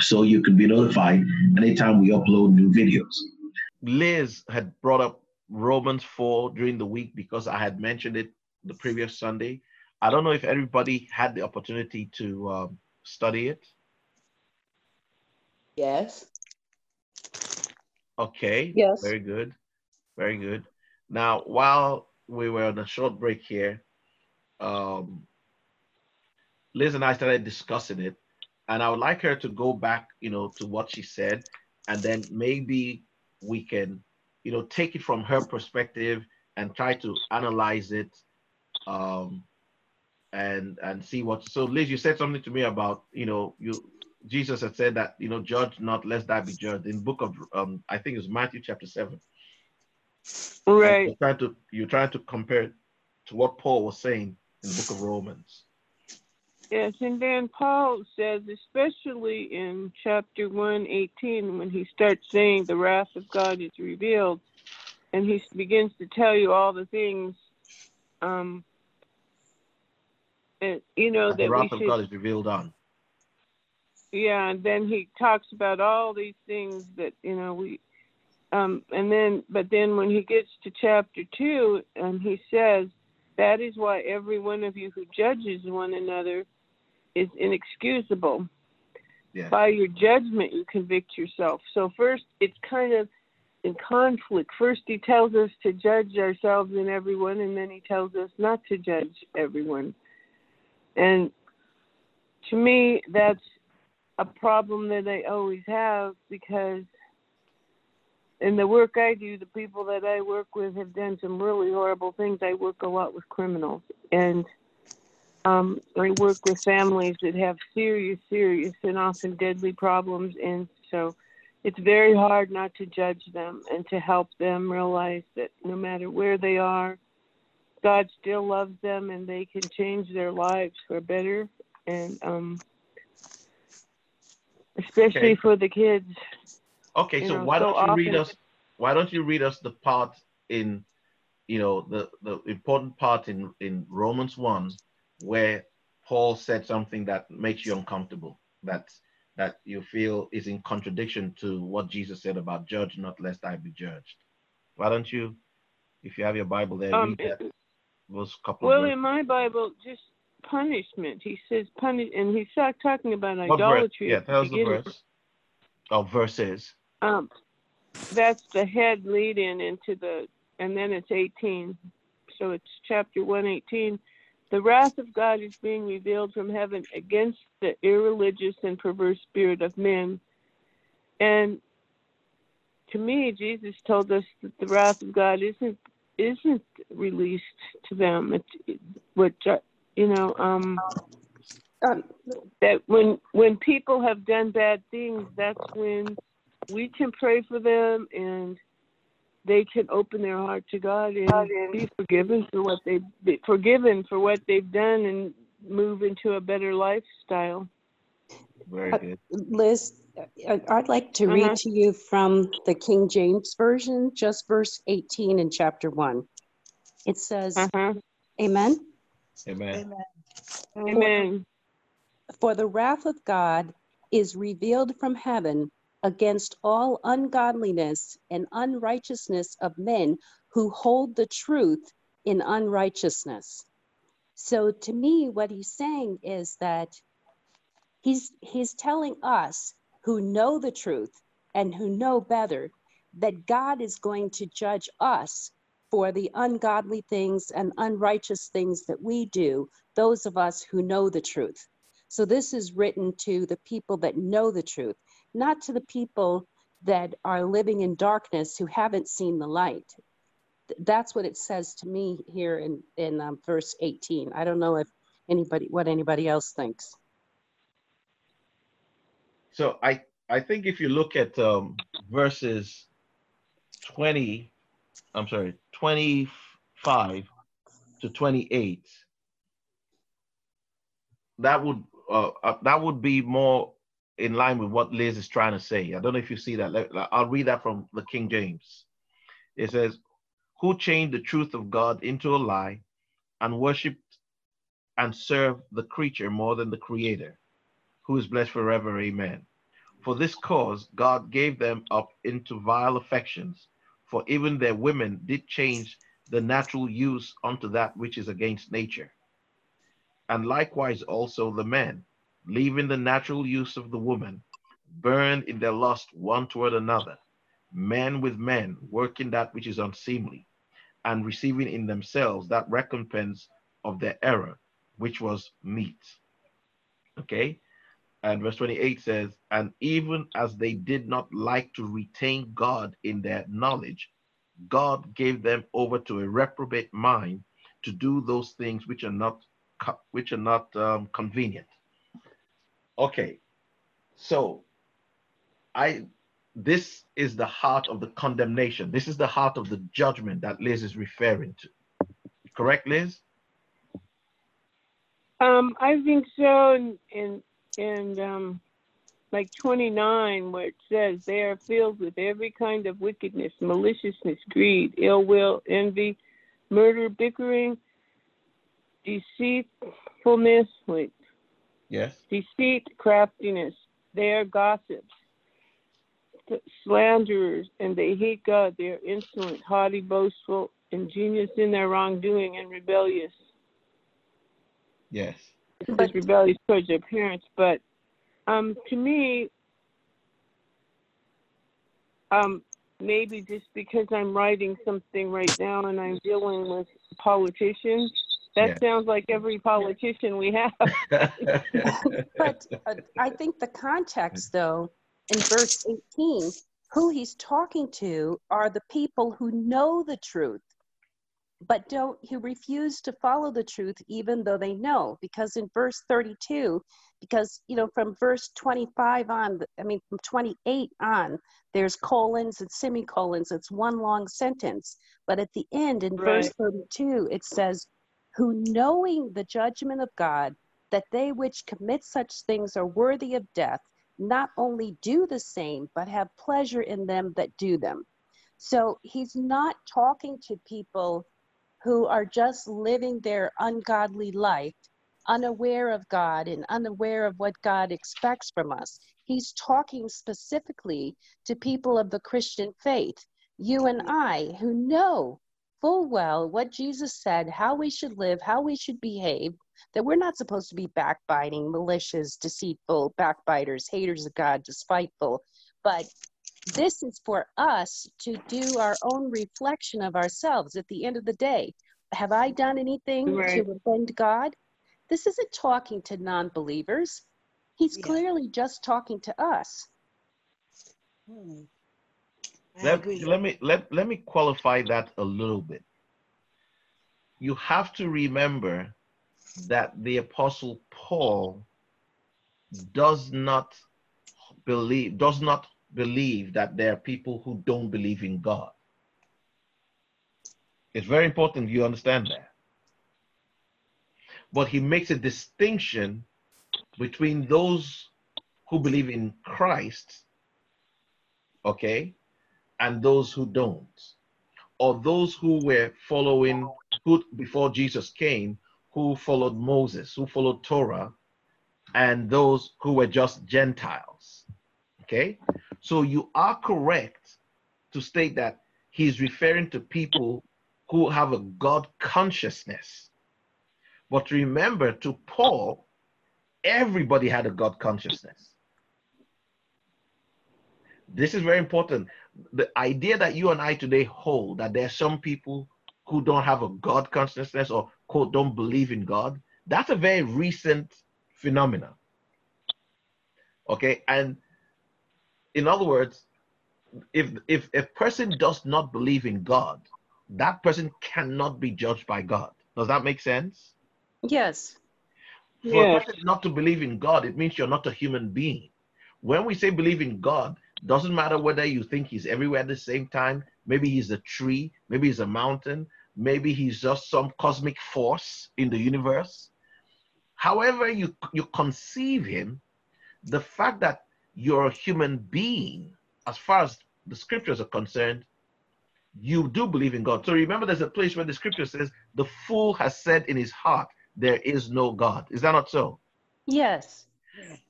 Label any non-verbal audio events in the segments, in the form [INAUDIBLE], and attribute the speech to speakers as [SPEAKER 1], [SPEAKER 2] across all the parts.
[SPEAKER 1] so you can be notified anytime we upload new videos.
[SPEAKER 2] Liz had brought up Romans 4 during the week because I had mentioned it the previous Sunday. I don't know if everybody had the opportunity to um, study it.
[SPEAKER 3] Yes.
[SPEAKER 2] Okay. Yes. Very good. Very good. Now, while we were on a short break here, um, Liz and I started discussing it and I would like her to go back, you know, to what she said, and then maybe we can, you know, take it from her perspective and try to analyze it, um, and and see what. So, Liz, you said something to me about, you know, you Jesus had said that, you know, judge not, lest thou be judged. In book of, um, I think it's Matthew chapter seven.
[SPEAKER 3] Right.
[SPEAKER 2] you're trying to you're trying to compare to what Paul was saying in the book of Romans.
[SPEAKER 3] Yes, and then Paul says, especially in chapter one eighteen, when he starts saying the wrath of God is revealed, and he begins to tell you all the things, um, and, you know, that the
[SPEAKER 2] wrath
[SPEAKER 3] should, of
[SPEAKER 2] God is revealed on.
[SPEAKER 3] Yeah, and then he talks about all these things that, you know, we, um, and then, but then when he gets to chapter 2, and he says, that is why every one of you who judges one another is inexcusable. Yeah. By your judgment, you convict yourself. So, first, it's kind of in conflict. First, he tells us to judge ourselves and everyone, and then he tells us not to judge everyone. And to me, that's a problem that I always have because in the work I do, the people that I work with have done some really horrible things. I work a lot with criminals, and um, I work with families that have serious, serious, and often deadly problems, and so it's very hard not to judge them and to help them realize that no matter where they are, God still loves them and they can change their lives for better, and um, especially okay. for the kids.
[SPEAKER 2] Okay, you so know, why so don't you often... read us? Why don't you read us the part in, you know, the the important part in in Romans one where Paul said something that makes you uncomfortable, that that you feel is in contradiction to what Jesus said about judge not lest I be judged. Why don't you, if you have your Bible there, um, read that,
[SPEAKER 3] those couple. Well, in my Bible, just punishment. He says punish, and he's talking about what idolatry.
[SPEAKER 2] Verse? Yeah, tell us the verse. Oh, verses. Um,
[SPEAKER 3] that's the head lead in into the, and then it's 18. So it's chapter 118. The wrath of God is being revealed from heaven against the irreligious and perverse spirit of men. And to me, Jesus told us that the wrath of God isn't isn't released to them. It's what you know. Um, um, that when when people have done bad things, that's when we can pray for them and they can open their heart to God and, God and be forgiven for what they be forgiven for what they've done and move into a better lifestyle.
[SPEAKER 2] Very uh, good.
[SPEAKER 4] Uh, Liz, I'd like to uh-huh. read to you from the King James Version, just verse 18 in chapter 1. It says, uh-huh. Amen.
[SPEAKER 2] Amen.
[SPEAKER 3] Amen. Amen.
[SPEAKER 4] For the wrath of God is revealed from heaven against all ungodliness and unrighteousness of men who hold the truth in unrighteousness. So to me, what he's saying is that he's he's telling us who know the truth and who know better that God is going to judge us for the ungodly things and unrighteous things that we do, those of us who know the truth. So this is written to the people that know the truth not to the people that are living in darkness who haven't seen the light. That's what it says to me here in, in um, verse 18. I don't know if anybody, what anybody else thinks.
[SPEAKER 2] So I, I think if you look at um, verses 20, I'm sorry, 25 to 28, that would uh, uh that would be more in line with what Liz is trying to say. I don't know if you see that. I'll read that from the King James. It says, Who changed the truth of God into a lie and worshiped and served the creature more than the creator, who is blessed forever. Amen. For this cause, God gave them up into vile affections, for even their women did change the natural use unto that which is against nature. And likewise also the men leaving the natural use of the woman, burned in their lust one toward another, men with men, working that which is unseemly, and receiving in themselves that recompense of their error, which was meat. Okay? And verse 28 says, And even as they did not like to retain God in their knowledge, God gave them over to a reprobate mind to do those things which are not which are not um, convenient Okay, so I this is the heart of the condemnation. This is the heart of the judgment that Liz is referring to. Correct, Liz?
[SPEAKER 3] Um, I think so. And in, in, in um, like 29, where it says, they are filled with every kind of wickedness, maliciousness, greed, ill will, envy, murder, bickering, deceitfulness. Wait, Yes. Deceit, craftiness. They are gossips, slanderers, and they hate God. They are insolent, haughty, boastful, ingenious in their wrongdoing, and rebellious.
[SPEAKER 2] Yes.
[SPEAKER 3] It rebellious towards their parents, but um, to me, um, maybe just because I'm writing something right now and I'm dealing with politicians, that yeah. sounds like every politician we have. [LAUGHS] [LAUGHS]
[SPEAKER 4] but uh, I think the context, though, in verse 18, who he's talking to are the people who know the truth, but don't, who refuse to follow the truth even though they know. Because in verse 32, because, you know, from verse 25 on, I mean, from 28 on, there's colons and semicolons. It's one long sentence. But at the end, in right. verse 32, it says, who knowing the judgment of God, that they which commit such things are worthy of death, not only do the same, but have pleasure in them that do them. So he's not talking to people who are just living their ungodly life, unaware of God and unaware of what God expects from us. He's talking specifically to people of the Christian faith, you and I, who know full well what Jesus said, how we should live, how we should behave, that we're not supposed to be backbiting, malicious, deceitful, backbiters, haters of God, despiteful. But this is for us to do our own reflection of ourselves at the end of the day. Have I done anything right. to offend God? This isn't talking to non believers. He's yeah. clearly just talking to us.
[SPEAKER 2] Hmm let, let me let, let me qualify that a little bit. You have to remember that the apostle Paul does not believe does not believe that there are people who don't believe in God. It's very important you understand that. But he makes a distinction between those who believe in Christ, okay, and those who don't, or those who were following, who before Jesus came, who followed Moses, who followed Torah, and those who were just Gentiles. Okay? So you are correct to state that he's referring to people who have a God consciousness. But remember, to Paul, everybody had a God consciousness. This is very important the idea that you and I today hold that there's some people who don't have a God consciousness or quote don't believe in God, that's a very recent phenomenon. Okay, and in other words, if if a person does not believe in God, that person cannot be judged by God. Does that make sense?
[SPEAKER 4] Yes.
[SPEAKER 2] For a person not to believe in God, it means you're not a human being. When we say believe in God, doesn't matter whether you think he's everywhere at the same time. Maybe he's a tree. Maybe he's a mountain. Maybe he's just some cosmic force in the universe. However, you, you conceive him, the fact that you're a human being, as far as the scriptures are concerned, you do believe in God. So remember, there's a place where the scripture says, The fool has said in his heart, There is no God. Is that not so?
[SPEAKER 4] Yes.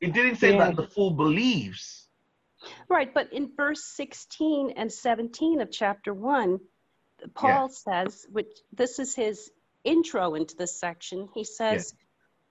[SPEAKER 2] It didn't say yeah. that the fool believes
[SPEAKER 4] Right, but in verse 16 and 17 of chapter 1, Paul yeah. says, which this is his intro into this section, he says, yeah.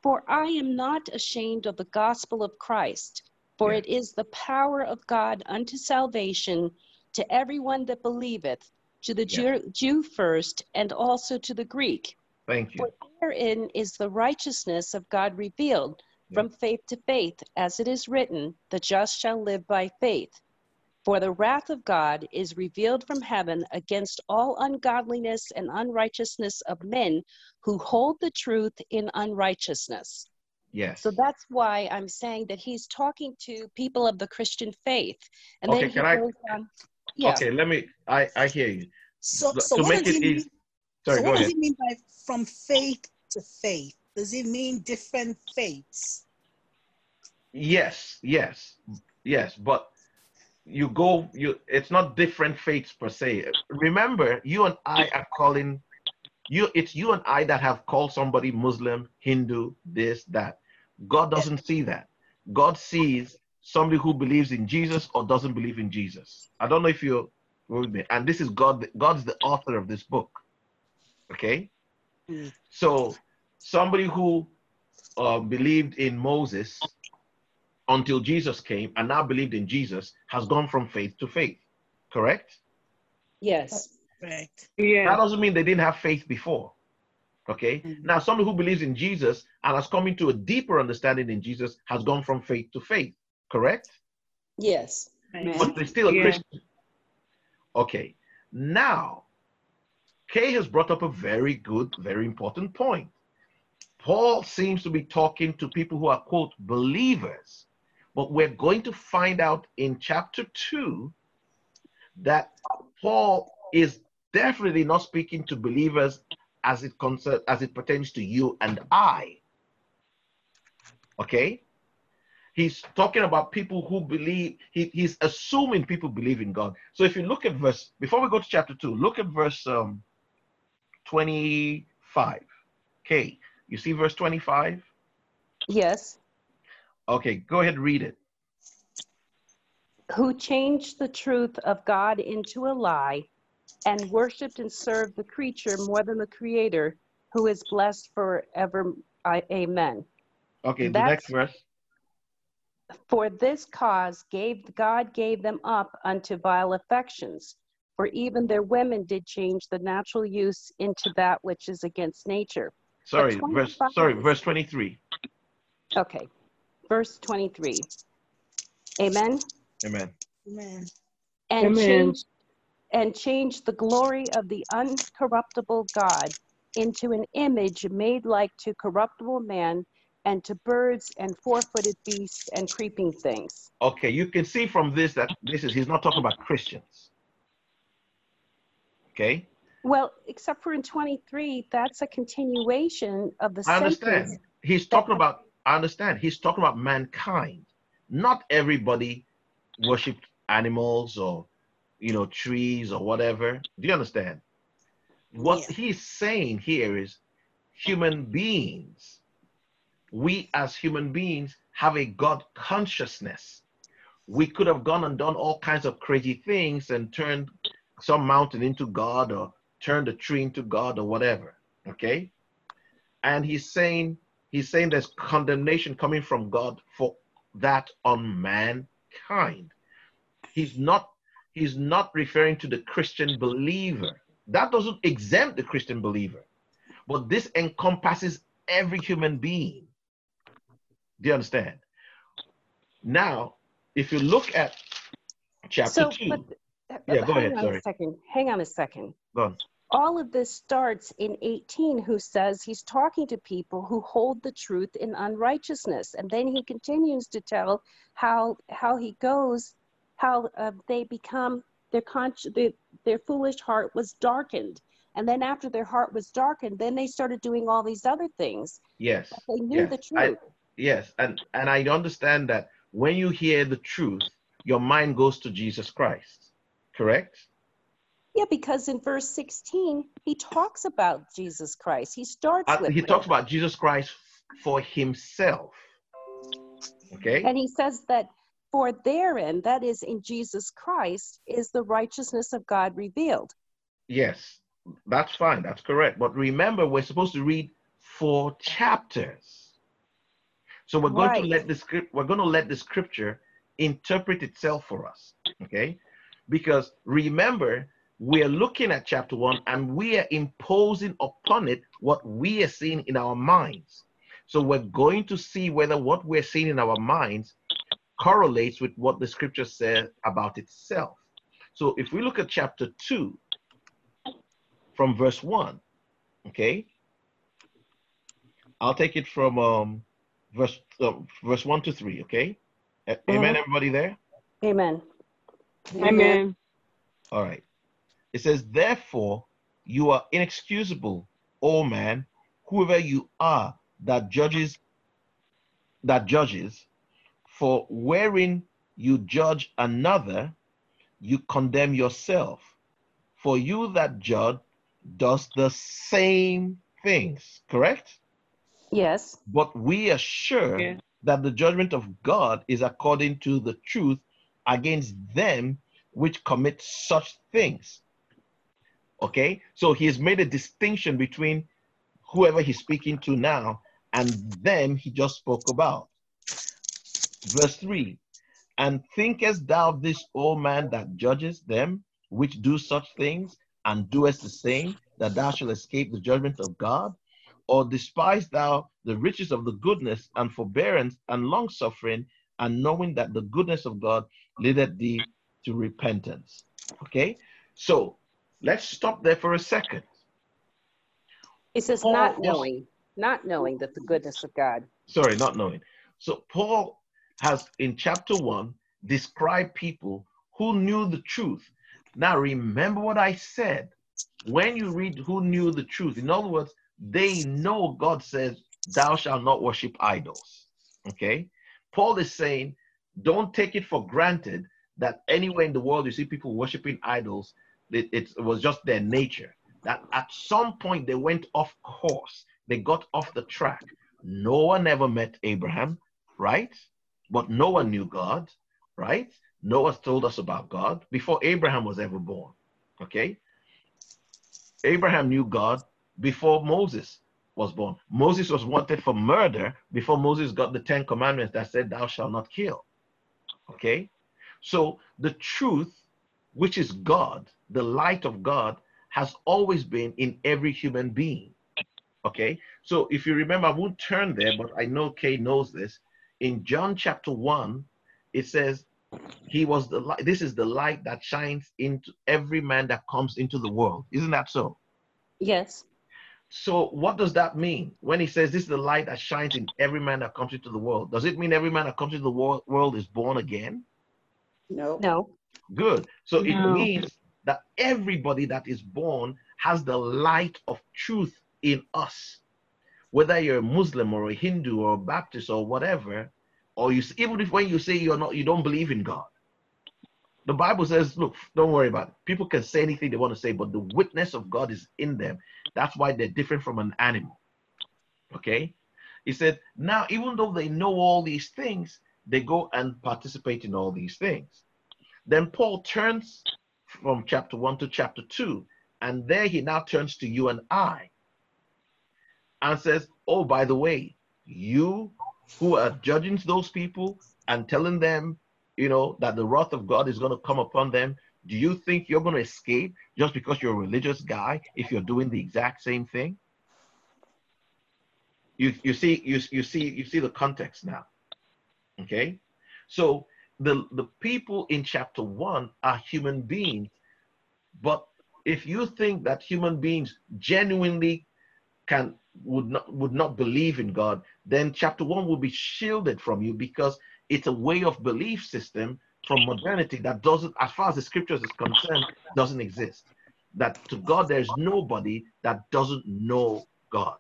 [SPEAKER 4] For I am not ashamed of the gospel of Christ, for yeah. it is the power of God unto salvation to everyone that believeth, to the Jew, Jew first, and also to the Greek.
[SPEAKER 2] Thank you. For
[SPEAKER 4] therein is the righteousness of God revealed from faith to faith, as it is written, the just shall live by faith. For the wrath of God is revealed from heaven against all ungodliness and unrighteousness of men who hold the truth in unrighteousness.
[SPEAKER 2] Yes.
[SPEAKER 4] So that's why I'm saying that he's talking to people of the Christian faith.
[SPEAKER 2] And okay, then he can I, on, yeah. Okay, let me I, I hear
[SPEAKER 5] you. So, so to what, does he, mean, Sorry, so what does he mean by from faith to faith? does it mean different faiths? Yes,
[SPEAKER 2] yes, yes. But you go, you it's not different faiths per se. Remember, you and I are calling you it's you and I that have called somebody Muslim, Hindu, this, that. God doesn't see that. God sees somebody who believes in Jesus or doesn't believe in Jesus. I don't know if you're with me. And this is God, God's the author of this book. Okay? Mm. So somebody who uh, believed in Moses until Jesus came and now believed in Jesus has gone from faith to faith, correct?
[SPEAKER 4] Yes.
[SPEAKER 3] Right.
[SPEAKER 2] Yeah. That doesn't mean they didn't have faith before. Okay. Mm-hmm. Now, somebody who believes in Jesus and has come into a deeper understanding in Jesus has gone from faith to faith, correct?
[SPEAKER 4] Yes.
[SPEAKER 2] But they're still a yeah. Christian. Okay. Now, Kay has brought up a very good, very important point. Paul seems to be talking to people who are, quote, believers. But we're going to find out in chapter 2 that Paul is definitely not speaking to believers as it concerns as it pertains to you and I. Okay? He's talking about people who believe, he, he's assuming people believe in God. So if you look at verse, before we go to chapter 2, look at verse um, 25. Okay. You see verse 25?
[SPEAKER 4] Yes.
[SPEAKER 2] Okay, go ahead, read it.
[SPEAKER 4] Who changed the truth of God into a lie and worshiped and served the creature more than the creator who is blessed forever. I, amen.
[SPEAKER 2] Okay, That's, the next verse.
[SPEAKER 4] For this cause gave God gave them up unto vile affections, for even their women did change the natural use into that which is against nature.
[SPEAKER 2] Sorry, verse, sorry, verse 23.
[SPEAKER 4] Okay, verse 23. Amen. Amen.
[SPEAKER 2] Amen.
[SPEAKER 3] And
[SPEAKER 4] Amen. change and change the glory of the uncorruptible God into an image made like to corruptible man and to birds and four-footed beasts and creeping things.
[SPEAKER 2] Okay, you can see from this that this is he's not talking about Christians. Okay?
[SPEAKER 4] Well, except for in 23, that's a continuation of the I understand.
[SPEAKER 2] He's talking about, I understand. He's talking about mankind. Not everybody worshiped animals or, you know, trees or whatever. Do you understand? What yeah. he's saying here is human beings. We as human beings have a God consciousness. We could have gone and done all kinds of crazy things and turned some mountain into God or turn the tree into God or whatever. Okay. And he's saying, he's saying there's condemnation coming from God for that on mankind. He's not, he's not referring to the Christian believer. That doesn't exempt the Christian believer, but this encompasses every human being. Do you understand? Now, if you look at chapter so, two, but,
[SPEAKER 4] uh, yeah, go ahead. Hang on sorry. a second. Hang on a second.
[SPEAKER 2] Go on
[SPEAKER 4] all of this starts in 18, who says he's talking to people who hold the truth in unrighteousness. And then he continues to tell how, how he goes, how uh, they become, their, con- their, their foolish heart was darkened. And then after their heart was darkened, then they started doing all these other things.
[SPEAKER 2] Yes. But
[SPEAKER 4] they knew
[SPEAKER 2] yes.
[SPEAKER 4] the truth.
[SPEAKER 2] I, yes. And, and I understand that when you hear the truth, your mind goes to Jesus Christ, correct?
[SPEAKER 4] Yeah, because in verse 16, he talks about Jesus Christ. He starts uh,
[SPEAKER 2] with. He him. talks about Jesus Christ for himself. Okay.
[SPEAKER 4] And he says that for therein, that is in Jesus Christ, is the righteousness of God revealed.
[SPEAKER 2] Yes, that's fine. That's correct. But remember, we're supposed to read four chapters. So we're going right. to let the script, we're going to let the scripture interpret itself for us. Okay. Because remember, we're looking at chapter one and we are imposing upon it what we are seeing in our minds. So we're going to see whether what we're seeing in our minds correlates with what the scripture says about itself. So if we look at chapter two from verse one, okay, I'll take it from um, verse uh, verse one to three, okay? Amen, mm-hmm. everybody there?
[SPEAKER 3] Amen. Amen. Amen.
[SPEAKER 2] All right. It says, Therefore, you are inexcusable, O man, whoever you are that judges, that judges, for wherein you judge another, you condemn yourself. For you that judge does the same things, correct?
[SPEAKER 4] Yes.
[SPEAKER 2] But we are sure that the judgment of God is according to the truth against them which commit such things. Okay, so he has made a distinction between whoever he's speaking to now and them he just spoke about. Verse 3 And thinkest thou this, old man, that judges them which do such things and doest the same, that thou shalt escape the judgment of God? Or despise thou the riches of the goodness and forbearance and long suffering, and knowing that the goodness of God leadeth thee to repentance? Okay, so Let's stop there for a second.
[SPEAKER 4] It says Paul not knowing, was, not knowing that the goodness of God.
[SPEAKER 2] Sorry, not knowing. So Paul has in chapter one described people who knew the truth. Now remember what I said. When you read who knew the truth, in other words, they know God says, Thou shalt not worship idols. Okay? Paul is saying, Don't take it for granted that anywhere in the world you see people worshiping idols, it, it was just their nature that at some point they went off course, they got off the track. Noah never met Abraham, right? But Noah knew God, right? Noah told us about God before Abraham was ever born, okay? Abraham knew God before Moses was born. Moses was wanted for murder before Moses got the Ten Commandments that said, Thou shalt not kill, okay? So the truth which is God, the light of God, has always been in every human being. Okay, so if you remember, I won't turn there, but I know Kay knows this. In John chapter 1, it says, He was the light. This is the light that shines into every man that comes into the world. Isn't that so?
[SPEAKER 4] Yes.
[SPEAKER 2] So, what does that mean when he says this is the light that shines in every man that comes into the world? Does it mean every man that comes into the world is born again?
[SPEAKER 4] No.
[SPEAKER 3] No.
[SPEAKER 2] Good. So no. it means that everybody that is born has the light of truth in us. Whether you're a Muslim or a Hindu or a Baptist or whatever, or you even if when you say you're not, you don't believe in God. The Bible says, look, don't worry about it. People can say anything they want to say, but the witness of God is in them. That's why they're different from an animal. Okay? He said, now, even though they know all these things, they go and participate in all these things. Then Paul turns from chapter 1 to chapter 2, and there he now turns to you and I and says, Oh, by the way, you who are judging those people and telling them, you know, that the wrath of God is going to come upon them, do you think you're going to escape just because you're a religious guy if you're doing the exact same thing? You, you see you, you see you see the context now. Okay? So the, the people in chapter one are human beings. But if you think that human beings genuinely can would not would not believe in God, then chapter one will be shielded from you because it's a way of belief system from modernity that doesn't, as far as the scriptures is concerned, doesn't exist. That to God there's nobody that doesn't know God.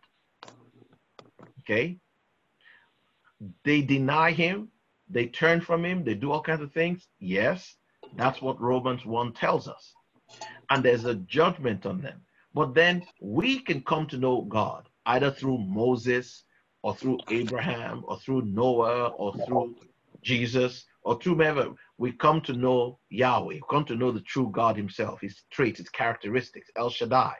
[SPEAKER 2] Okay? They deny him, they turn from him, they do all kinds of things. Yes, that's what Romans 1 tells us. And there's a judgment on them. But then we can come to know God either through Moses or through Abraham or through Noah or through Jesus or through whomever. We come to know Yahweh, we come to know the true God Himself, His traits, His characteristics, El Shaddai.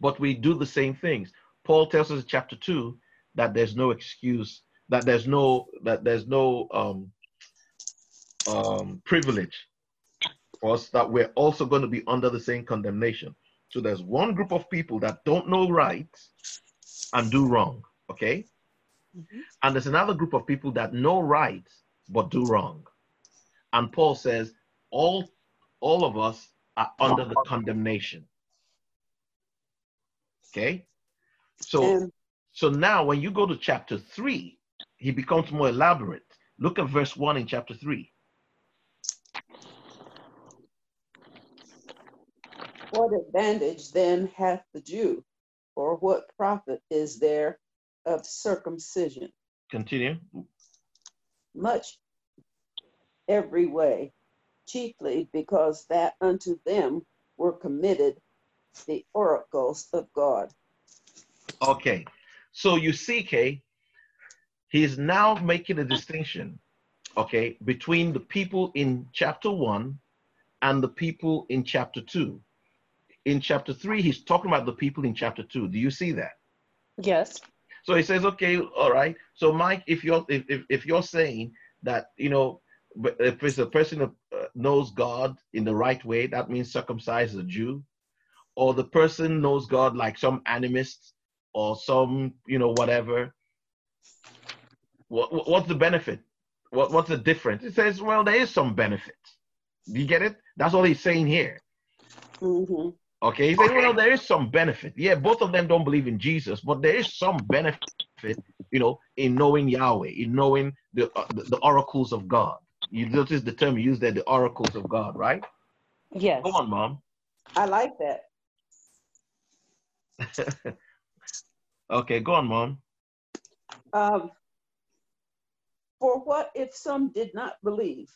[SPEAKER 2] But we do the same things. Paul tells us in chapter 2 that there's no excuse that there's no that there's no um, um, privilege for us that we're also going to be under the same condemnation. So there's one group of people that don't know right and do wrong, okay? Mm-hmm. And there's another group of people that know right but do wrong. And Paul says all all of us are under the condemnation. Okay? So um, so now when you go to chapter 3 he becomes more elaborate. Look at verse 1 in chapter 3.
[SPEAKER 6] What advantage then hath the Jew, or what profit is there of circumcision?
[SPEAKER 2] Continue.
[SPEAKER 6] Much every way, chiefly because that unto them were committed the oracles of God.
[SPEAKER 2] Okay, so you see, Kay, he is now making a distinction, okay, between the people in chapter one and the people in chapter two. In chapter three, he's talking about the people in chapter two. Do you see that?
[SPEAKER 4] Yes.
[SPEAKER 2] So he says, okay, all right. So Mike, if you're if if, if you're saying that you know if it's a person who uh, knows God in the right way, that means circumcised a Jew, or the person knows God like some animist or some you know whatever what, what's the benefit? What, what's the difference? He says, well, there is some benefit. Do you get it? That's all he's saying here. Mm-hmm. Okay, he saying, well, there is some benefit. Yeah, both of them don't believe in Jesus, but there is some benefit, you know, in knowing Yahweh, in knowing the uh, the, the oracles of God. You notice the term used there, the oracles of God, right? Yes. Come on, mom.
[SPEAKER 7] I like that.
[SPEAKER 2] [LAUGHS] okay, go on, mom. Um,
[SPEAKER 7] for what if some did not believe?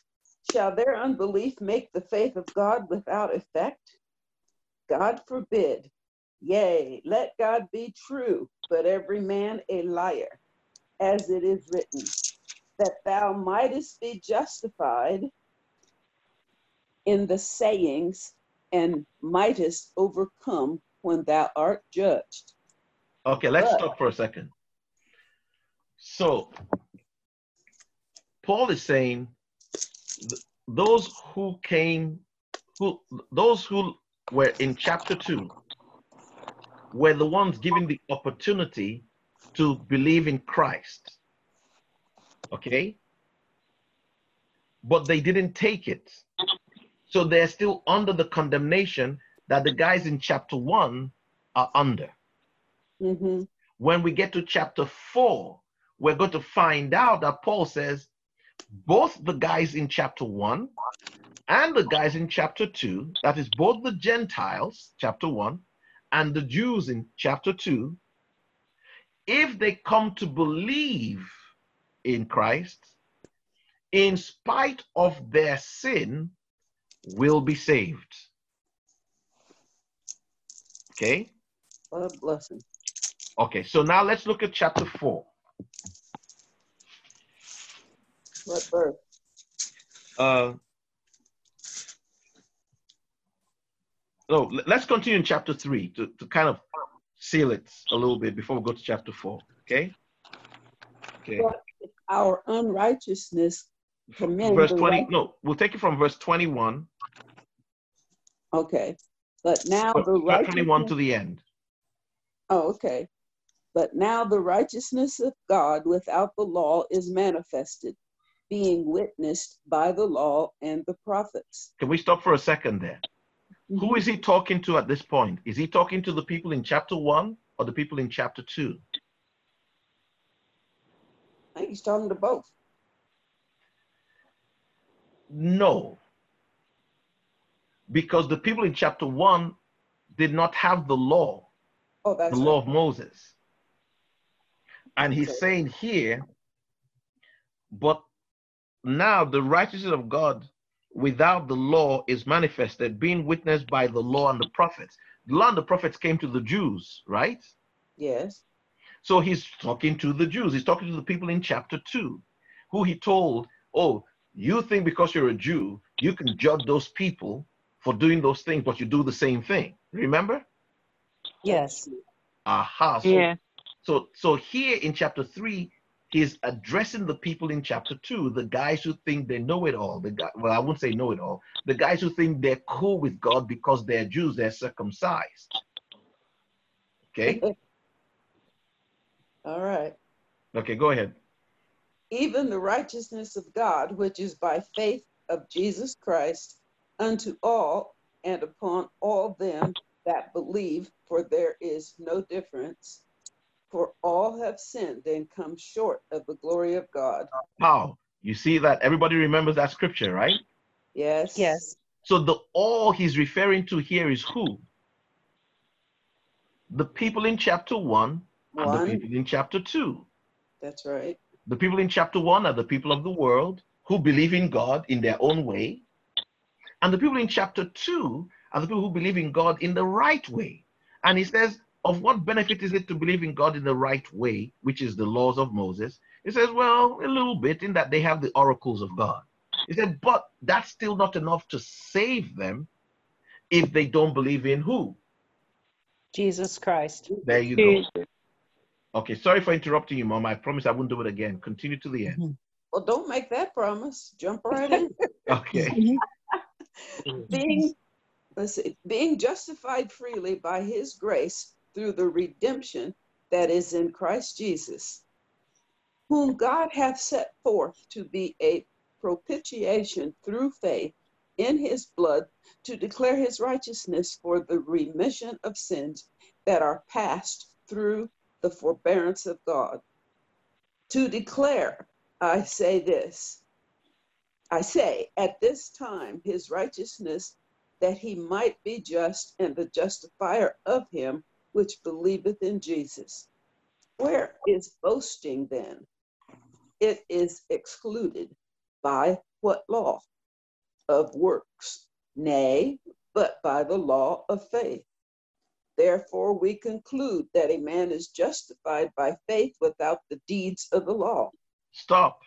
[SPEAKER 7] Shall their unbelief make the faith of God without effect? God forbid. Yea, let God be true, but every man a liar, as it is written, that thou mightest be justified in the sayings and mightest overcome when thou art judged.
[SPEAKER 2] Okay, let's but, stop for a second. So Paul is saying those who came, who those who were in chapter two, were the ones given the opportunity to believe in Christ. Okay? But they didn't take it. So they're still under the condemnation that the guys in chapter one are under. Mm-hmm. When we get to chapter four, we're going to find out that Paul says both the guys in chapter 1 and the guys in chapter 2, that is, both the Gentiles, chapter 1, and the Jews in chapter 2, if they come to believe in Christ, in spite of their sin, will be saved. Okay?
[SPEAKER 7] What a blessing.
[SPEAKER 2] Okay, so now let's look at chapter 4. What verse? Uh, so let's continue in chapter 3 to, to kind of seal it a little bit before we go to chapter 4. Okay?
[SPEAKER 7] Okay. But our unrighteousness
[SPEAKER 2] commend verse 20 no we'll take it from verse 21
[SPEAKER 7] okay but now but the right
[SPEAKER 2] 21 to the end
[SPEAKER 7] oh okay but now the righteousness of god without the law is manifested being witnessed by the law and the prophets.
[SPEAKER 2] Can we stop for a second there? Mm-hmm. Who is he talking to at this point? Is he talking to the people in chapter one or the people in chapter two?
[SPEAKER 7] I think he's talking to both.
[SPEAKER 2] No. Because the people in chapter one did not have the law, oh, the right. law of Moses. And he's okay. saying here, but now the righteousness of God without the law is manifested, being witnessed by the law and the prophets. The law and the prophets came to the Jews, right?
[SPEAKER 4] Yes.
[SPEAKER 2] So he's talking to the Jews. He's talking to the people in chapter 2, who he told, Oh, you think because you're a Jew, you can judge those people for doing those things, but you do the same thing. Remember?
[SPEAKER 4] Yes.
[SPEAKER 2] Aha. So, yeah. so so here in chapter three, is addressing the people in chapter two, the guys who think they know it all. The guy, well, I won't say know it all. The guys who think they're cool with God because they're Jews, they're circumcised. Okay. [LAUGHS]
[SPEAKER 7] all right.
[SPEAKER 2] Okay, go ahead.
[SPEAKER 7] Even the righteousness of God, which is by faith of Jesus Christ, unto all and upon all them that believe, for there is no difference for all have sinned and come short of the glory of God.
[SPEAKER 2] How? You see that everybody remembers that scripture, right?
[SPEAKER 3] Yes. Yes.
[SPEAKER 2] So the all he's referring to here is who? The people in chapter one, one. and the people in chapter two.
[SPEAKER 7] That's right.
[SPEAKER 2] The people in chapter one are the people of the world who believe in God in their own way. And the people in chapter two are the people who believe in God in the right way. And he says, of what benefit is it to believe in God in the right way, which is the laws of Moses? He says, well, a little bit in that they have the oracles of God. He said, but that's still not enough to save them if they don't believe in who?
[SPEAKER 4] Jesus Christ.
[SPEAKER 2] There you go. Okay, sorry for interrupting you, Mom. I promise I won't do it again. Continue to the end. Mm-hmm.
[SPEAKER 7] Well, don't make that promise. Jump right in.
[SPEAKER 2] [LAUGHS] okay.
[SPEAKER 7] [LAUGHS] being, let's see, being justified freely by his grace through the redemption that is in Christ Jesus, whom God hath set forth to be a propitiation through faith in his blood to declare his righteousness for the remission of sins that are passed through the forbearance of God. To declare, I say this I say, at this time, his righteousness, that he might be just and the justifier of him which believeth in Jesus. Where is boasting then? It is excluded by what law? Of works. Nay, but by the law of faith. Therefore, we conclude that a man is justified by faith without the deeds of the law.
[SPEAKER 2] Stop.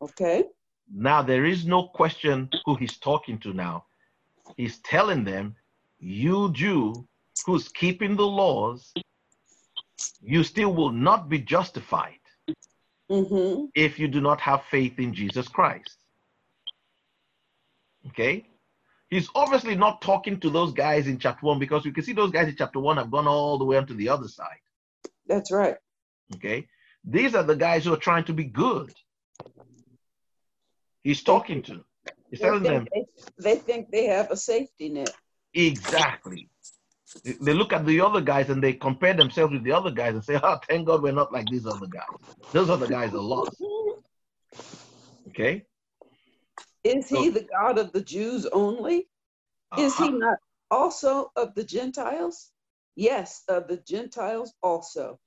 [SPEAKER 7] Okay.
[SPEAKER 2] Now, there is no question who he's talking to now. He's telling them, You Jew who's keeping the laws, you still will not be justified mm-hmm. if you do not have faith in Jesus Christ. Okay? He's obviously not talking to those guys in chapter one because you can see those guys in chapter one have gone all the way onto the other side.
[SPEAKER 7] That's right.
[SPEAKER 2] Okay? These are the guys who are trying to be good. He's talking to. He's they
[SPEAKER 7] them.
[SPEAKER 2] They,
[SPEAKER 7] they think they have a safety net.
[SPEAKER 2] Exactly they look at the other guys and they compare themselves with the other guys and say, "Oh, thank God we're not like these other guys. Those other guys are lost." Okay.
[SPEAKER 7] Is so, he the God of the Jews only? uh Is he uh-huh. not also of the Gentiles? Yes, of the Gentiles also,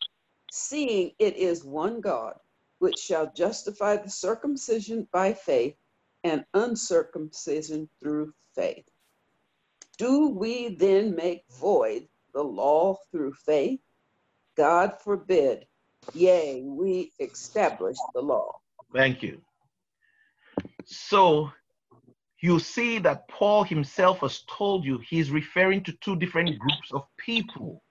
[SPEAKER 7] seeing it is one God which shall justify the circumcision by faith and uncircumcision through faith. Do we then make void the law through faith? God forbid. Yea, we establish the law.
[SPEAKER 2] Thank you. So you see that Paul himself has told you he's referring to two different groups of people.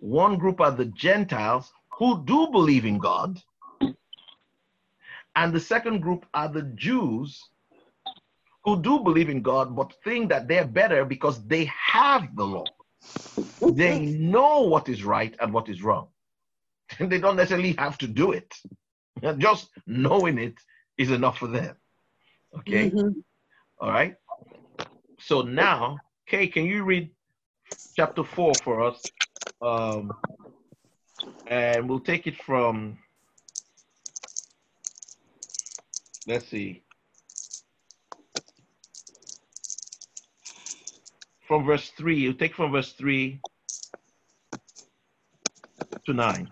[SPEAKER 2] One group are the Gentiles who do believe in God, and the second group are the Jews who do believe in God but think that they're better because they have the law. They know what is right and what is wrong. And [LAUGHS] they don't necessarily have to do it. [LAUGHS] Just knowing it is enough for them. Okay? Mm-hmm. All right? So now, Kay, can you read chapter 4 for us? Um, and we'll take it from, let's see, from verse 3, you take from verse 3 to 9.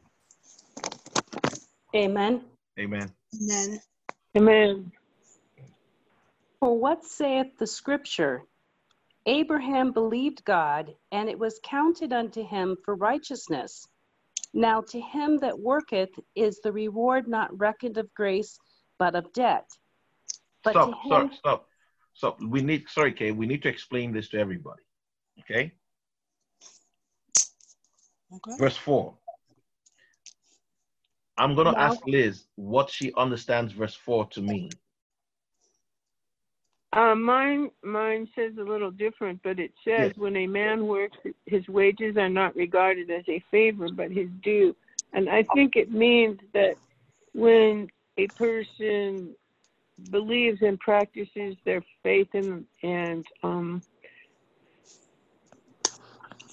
[SPEAKER 2] Amen. Amen. Amen.
[SPEAKER 8] Amen.
[SPEAKER 9] For what saith the scripture? Abraham believed God, and it was counted unto him for righteousness. Now to him that worketh is the reward not reckoned of grace, but of debt.
[SPEAKER 2] But stop, him... stop, stop, stop. We need, sorry, Kay, we need to explain this to everybody. Okay? okay. Verse 4. I'm going to no. ask Liz what she understands verse 4 to mean.
[SPEAKER 10] Uh, mine, mine says a little different, but it says yes. when a man works, his wages are not regarded as a favor, but his due. And I think it means that when a person believes and practices their faith and and um,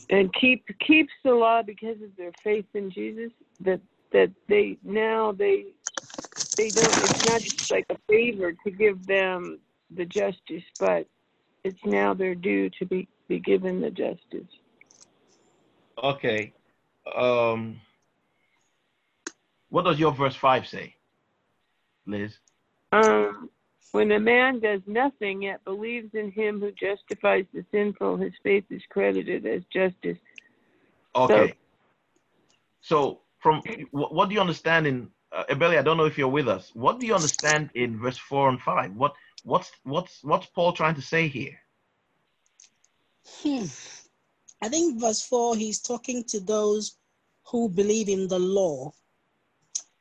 [SPEAKER 10] and keep keeps the law because of their faith in Jesus that that they now they they don't it's not just like a favor to give them the justice but it's now their due to be be given the justice
[SPEAKER 2] okay um what does your verse 5 say liz
[SPEAKER 10] um when a man does nothing yet believes in him who justifies the sinful, his faith is credited as justice.
[SPEAKER 2] Okay. So, so from what do you understand in uh, I don't know if you're with us. What do you understand in verse four and five? What what's what's what's Paul trying to say here?
[SPEAKER 11] Hmm. I think verse four, he's talking to those who believe in the law,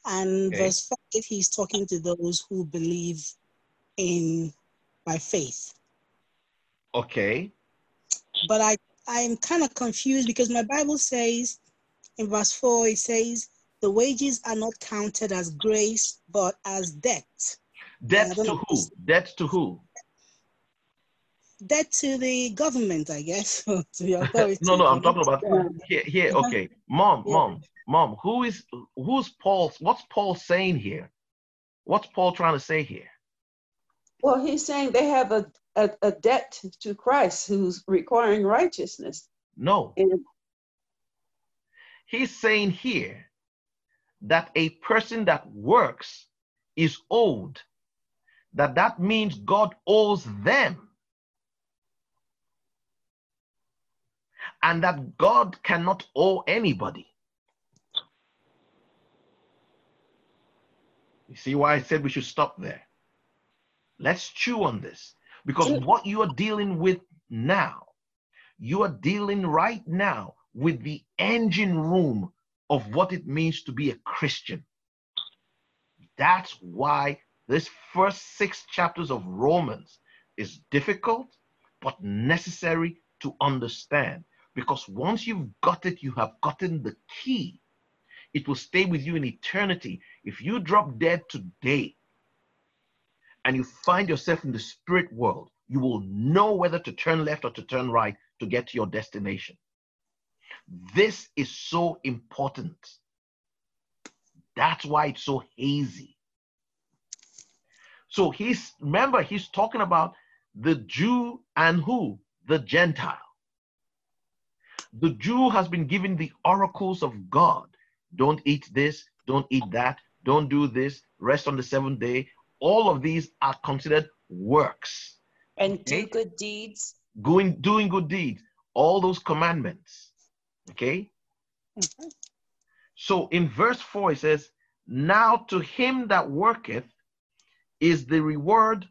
[SPEAKER 11] and okay. verse five, he's talking to those who believe in by faith.
[SPEAKER 2] Okay.
[SPEAKER 11] But I I am kind of confused because my Bible says in verse 4 it says the wages are not counted as grace but as debt.
[SPEAKER 2] Debt to who? Debt to who?
[SPEAKER 11] Debt to the government, I guess. [LAUGHS] [LAUGHS] no, no,
[SPEAKER 2] I'm talking about here. Here, uh-huh. okay, mom, yeah. mom, mom. Who is who's Paul? What's Paul saying here? What's Paul trying to say here?
[SPEAKER 7] Well, he's saying they have a, a, a debt to Christ who's requiring righteousness.
[SPEAKER 2] No. And he's saying here that a person that works is owed, that that means God owes them. And that God cannot owe anybody. You see why I said we should stop there? Let's chew on this because what you are dealing with now, you are dealing right now with the engine room of what it means to be a Christian. That's why this first six chapters of Romans is difficult but necessary to understand because once you've got it, you have gotten the key. It will stay with you in eternity. If you drop dead today, and you find yourself in the spirit world, you will know whether to turn left or to turn right to get to your destination. This is so important. That's why it's so hazy. So he's remember he's talking about the Jew and who? The Gentile. The Jew has been given the oracles of God. Don't eat this, don't eat that, don't do this, rest on the seventh day, all of these are considered works.
[SPEAKER 11] And do good deeds.
[SPEAKER 2] Going, doing good deeds. All those commandments. Okay? Mm-hmm. So in verse 4, it says, Now to him that worketh is the reward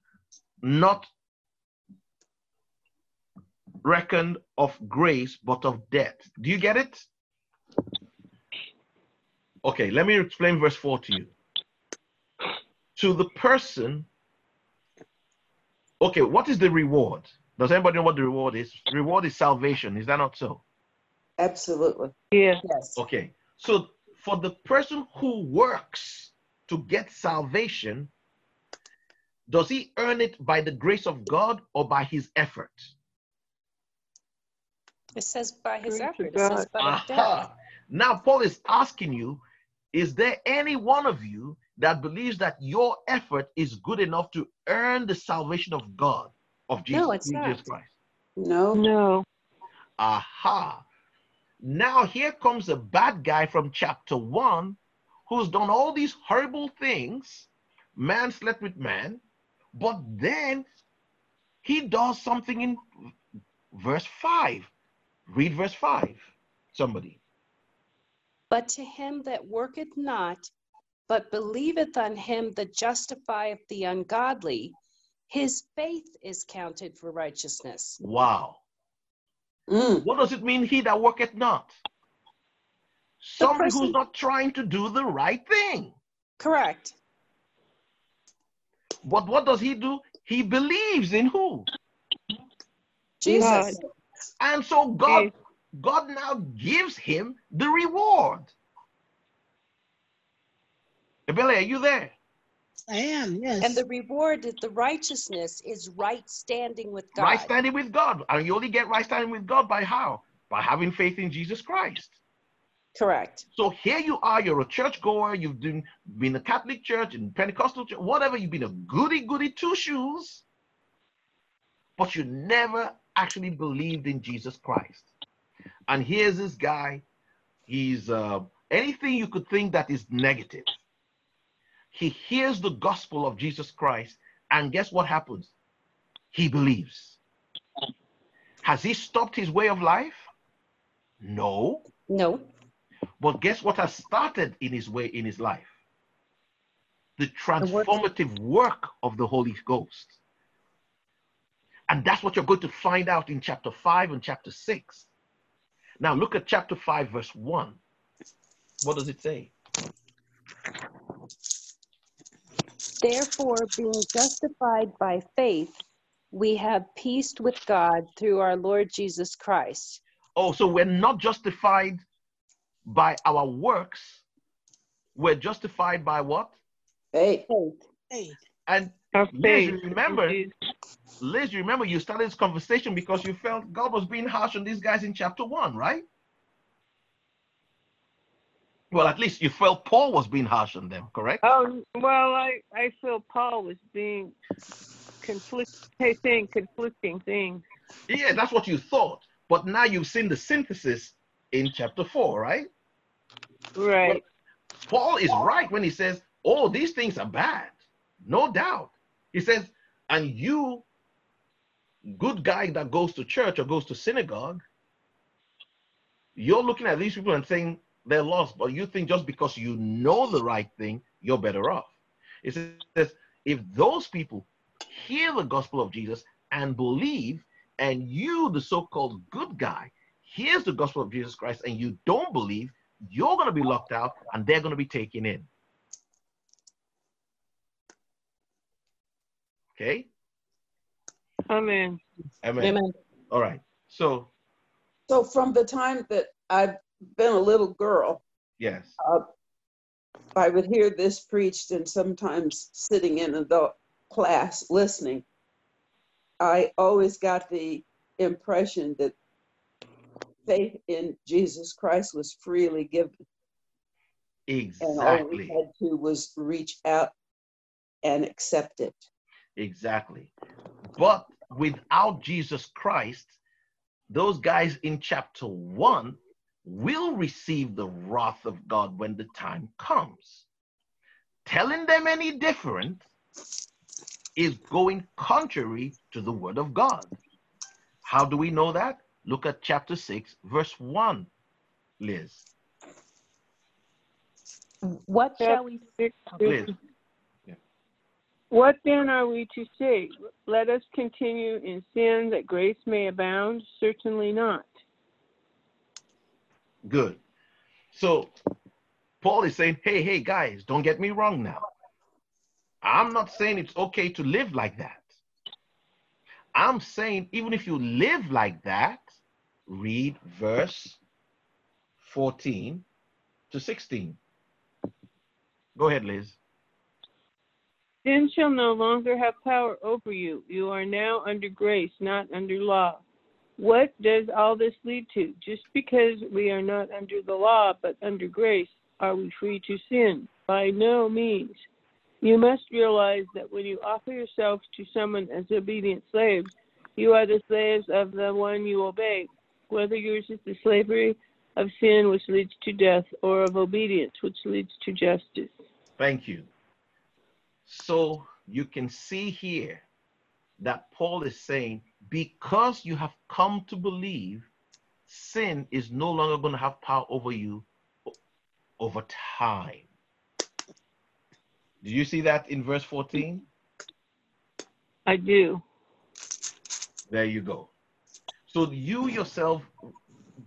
[SPEAKER 2] not reckoned of grace, but of debt." Do you get it? Okay, let me explain verse 4 to you to the person. Okay, what is the reward? Does anybody know what the reward is? Reward is salvation. Is that not so?
[SPEAKER 7] Absolutely.
[SPEAKER 8] Yeah. Yes.
[SPEAKER 2] Okay. So for the person who works to get salvation, does he earn it by the grace of God or by his effort?
[SPEAKER 9] It says by his Great effort. It says
[SPEAKER 2] by Now, Paul is asking you is there any one of you that believes that your effort is good enough to earn the salvation of God, of Jesus, no, it's Jesus not. Christ.
[SPEAKER 8] No. No.
[SPEAKER 2] Aha. Now here comes a bad guy from chapter one who's done all these horrible things. Man slept with man, but then he does something in verse five. Read verse five, somebody.
[SPEAKER 9] But to him that worketh not, but believeth on him that justifieth the ungodly, his faith is counted for righteousness.
[SPEAKER 2] Wow. Mm. What does it mean, he that worketh not? Somebody person, who's not trying to do the right thing.
[SPEAKER 9] Correct.
[SPEAKER 2] But what does he do? He believes in who?
[SPEAKER 9] Jesus. God.
[SPEAKER 2] And so God, God now gives him the reward. Billy, are you there?
[SPEAKER 11] I am,
[SPEAKER 9] yes. And the reward of the righteousness is right standing with God.
[SPEAKER 2] Right standing with God. And you only get right standing with God by how? By having faith in Jesus Christ.
[SPEAKER 9] Correct.
[SPEAKER 2] So here you are, you're a churchgoer, you've been, been a Catholic church, and Pentecostal church, whatever, you've been a goody goody two shoes, but you never actually believed in Jesus Christ. And here's this guy, he's uh, anything you could think that is negative he hears the gospel of Jesus Christ, and guess what happens? He believes. Has he stopped his way of life? No.
[SPEAKER 9] No.
[SPEAKER 2] But guess what has started in his way in his life? The transformative work of the Holy Ghost. And that's what you're going to find out in chapter 5 and chapter 6. Now look at chapter 5, verse 1. What does it say?
[SPEAKER 9] Therefore, being justified by faith, we have peace with God through our Lord Jesus Christ.
[SPEAKER 2] Oh, so we're not justified by our works. We're justified by what?
[SPEAKER 7] Faith.
[SPEAKER 2] Faith. And faith. Liz, remember, Liz, remember you started this conversation because you felt God was being harsh on these guys in chapter one, right? Well, at least you felt Paul was being harsh on them, correct?
[SPEAKER 10] Oh well, I I feel Paul was being conflicting saying conflicting things.
[SPEAKER 2] Yeah, that's what you thought, but now you've seen the synthesis in chapter four, right?
[SPEAKER 10] Right.
[SPEAKER 2] Paul is right when he says, "Oh, these things are bad, no doubt." He says, "And you, good guy that goes to church or goes to synagogue, you're looking at these people and saying." they're lost. But you think just because you know the right thing, you're better off. It says, if those people hear the gospel of Jesus and believe, and you, the so called good guy, hears the gospel of Jesus Christ and you don't believe, you're going to be locked out and they're going to be taken in. Okay?
[SPEAKER 10] Amen.
[SPEAKER 2] Amen. Amen. All right. So,
[SPEAKER 7] so from the time that I've been a little girl,
[SPEAKER 2] yes, uh,
[SPEAKER 7] I would hear this preached, and sometimes sitting in the class listening, I always got the impression that faith in Jesus Christ was freely given.
[SPEAKER 2] Exactly. And all we had
[SPEAKER 7] to was reach out and accept it.
[SPEAKER 2] Exactly. But without Jesus Christ, those guys in chapter one will receive the wrath of God when the time comes. Telling them any different is going contrary to the word of God. How do we know that? Look at chapter 6, verse 1, Liz.
[SPEAKER 9] What shall we say?
[SPEAKER 10] Liz. What then are we to say? Let us continue in sin that grace may abound? Certainly not.
[SPEAKER 2] Good. So Paul is saying, hey, hey, guys, don't get me wrong now. I'm not saying it's okay to live like that. I'm saying even if you live like that, read verse 14 to 16. Go ahead, Liz.
[SPEAKER 10] Sin shall no longer have power over you. You are now under grace, not under law. What does all this lead to? Just because we are not under the law but under grace, are we free to sin? By no means. You must realize that when you offer yourself to someone as obedient slaves, you are the slaves of the one you obey, whether yours is the slavery of sin, which leads to death, or of obedience, which leads to justice.
[SPEAKER 2] Thank you. So you can see here that Paul is saying because you have come to believe, sin is no longer going to have power over you over time. Do you see that in verse 14?
[SPEAKER 10] I do.
[SPEAKER 2] There you go. So you yourself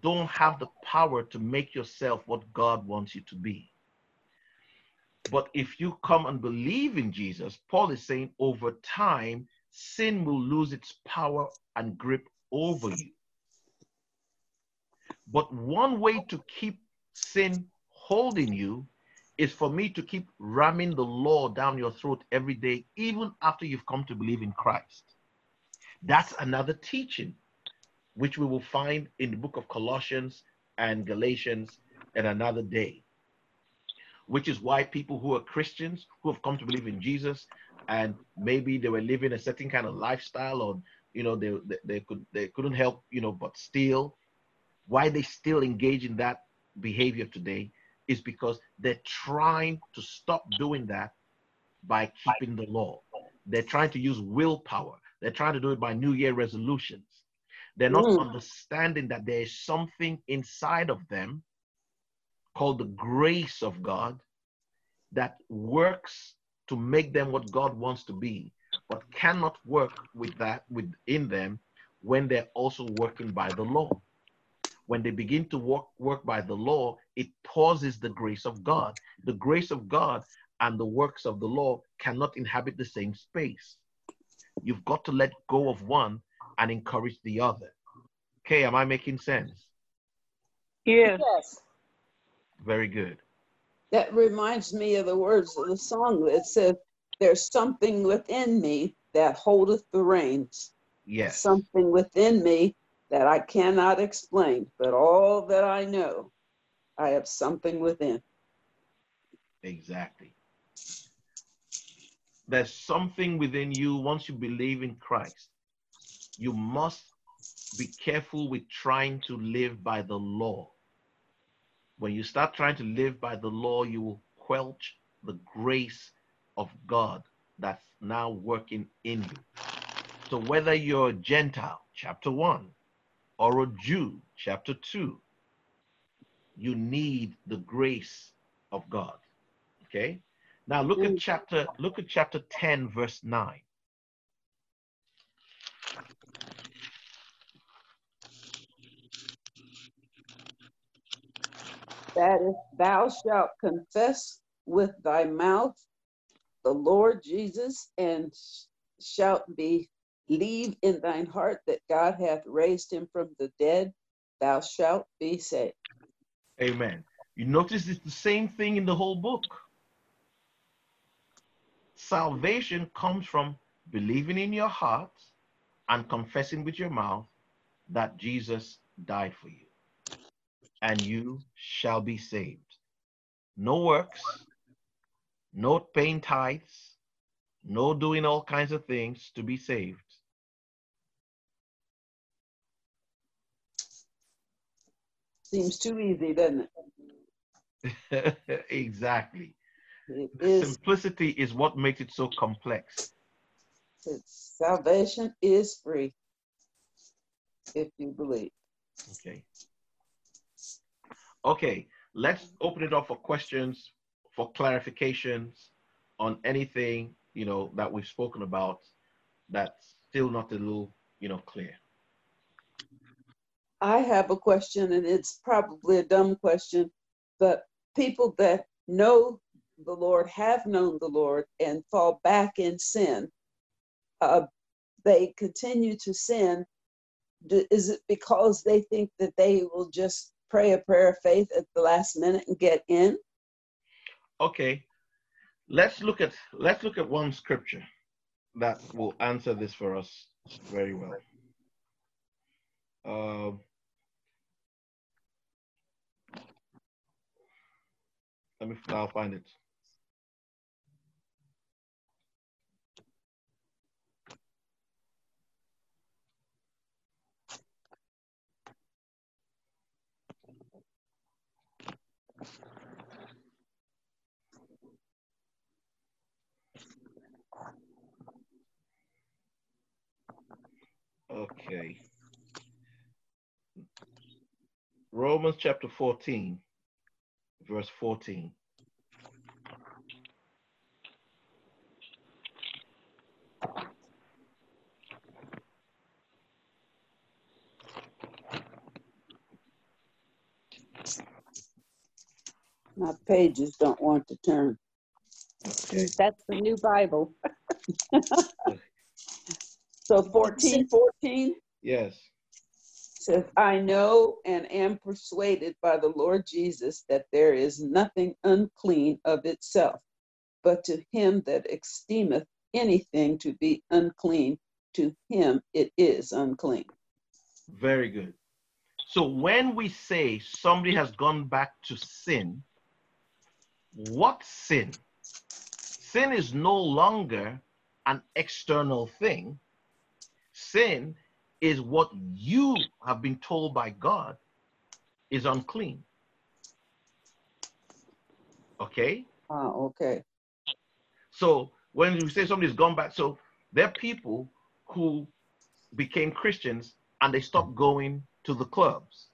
[SPEAKER 2] don't have the power to make yourself what God wants you to be. But if you come and believe in Jesus, Paul is saying over time, sin will lose its power and grip over you. But one way to keep sin holding you is for me to keep ramming the law down your throat every day, even after you've come to believe in Christ. That's another teaching, which we will find in the book of Colossians and Galatians at another day. Which is why people who are Christians, who have come to believe in Jesus, and maybe they were living a certain kind of lifestyle or you know they, they, they could they couldn't help you know but still why they still engage in that behavior today is because they're trying to stop doing that by keeping the law they're trying to use willpower they're trying to do it by new year resolutions they're not mm. understanding that there is something inside of them called the grace of god that works to make them what God wants to be, but cannot work with that within them when they're also working by the law. When they begin to work, work by the law, it pauses the grace of God. The grace of God and the works of the law cannot inhabit the same space. You've got to let go of one and encourage the other. Okay, am I making sense?
[SPEAKER 10] Yes. yes.
[SPEAKER 2] Very good.
[SPEAKER 7] That reminds me of the words of the song that says, There's something within me that holdeth the reins.
[SPEAKER 2] Yes.
[SPEAKER 7] Something within me that I cannot explain, but all that I know, I have something within.
[SPEAKER 2] Exactly. There's something within you once you believe in Christ. You must be careful with trying to live by the law when you start trying to live by the law, you will quench the grace of God that's now working in you. So whether you're a Gentile, chapter 1, or a Jew, chapter 2, you need the grace of God. Okay? Now look at mm. chapter look at chapter 10 verse 9.
[SPEAKER 7] that if thou shalt confess with thy mouth the Lord Jesus and shalt believe in thine heart that God hath raised him from the dead, thou shalt be saved.
[SPEAKER 2] Amen. You notice it's the same thing in the whole book. Salvation comes from believing in your heart and confessing with your mouth that Jesus died for you and you shall be saved. No works, no paying tithes, no doing all kinds of things to be saved.
[SPEAKER 7] Seems too easy, doesn't
[SPEAKER 2] it? [LAUGHS] exactly. It is. Simplicity is what makes it so complex.
[SPEAKER 7] salvation is free if you believe.
[SPEAKER 2] Okay. Okay, let's open it up for questions, for clarifications on anything, you know, that we've spoken about that's still not a little, you know, clear.
[SPEAKER 7] I have a question, and it's probably a dumb question, but people that know the Lord, have known the Lord, and fall back in sin, uh, they continue to sin. is it because they think that they will just pray a prayer of faith at the last minute and get in?
[SPEAKER 2] Okay. Let's look at let's look at one scripture that will answer this for us very well. Uh, let me I'll find it. Okay. Romans chapter 14, verse 14.
[SPEAKER 7] My pages don't want to turn.
[SPEAKER 9] That's the new Bible.
[SPEAKER 7] [LAUGHS] So 14, 14?
[SPEAKER 2] Yes.
[SPEAKER 7] Says, I know and am persuaded by the Lord Jesus that there is nothing unclean of itself, but to him that esteemeth anything to be unclean, to him it is unclean.
[SPEAKER 2] Very good. So when we say somebody has gone back to sin, what sin? Sin is no longer an external thing, sin is what you have been told by God is unclean. Okay?
[SPEAKER 7] Ah, okay.
[SPEAKER 2] So when you say somebody's gone back, so there are people who became Christians and they stopped going to the clubs.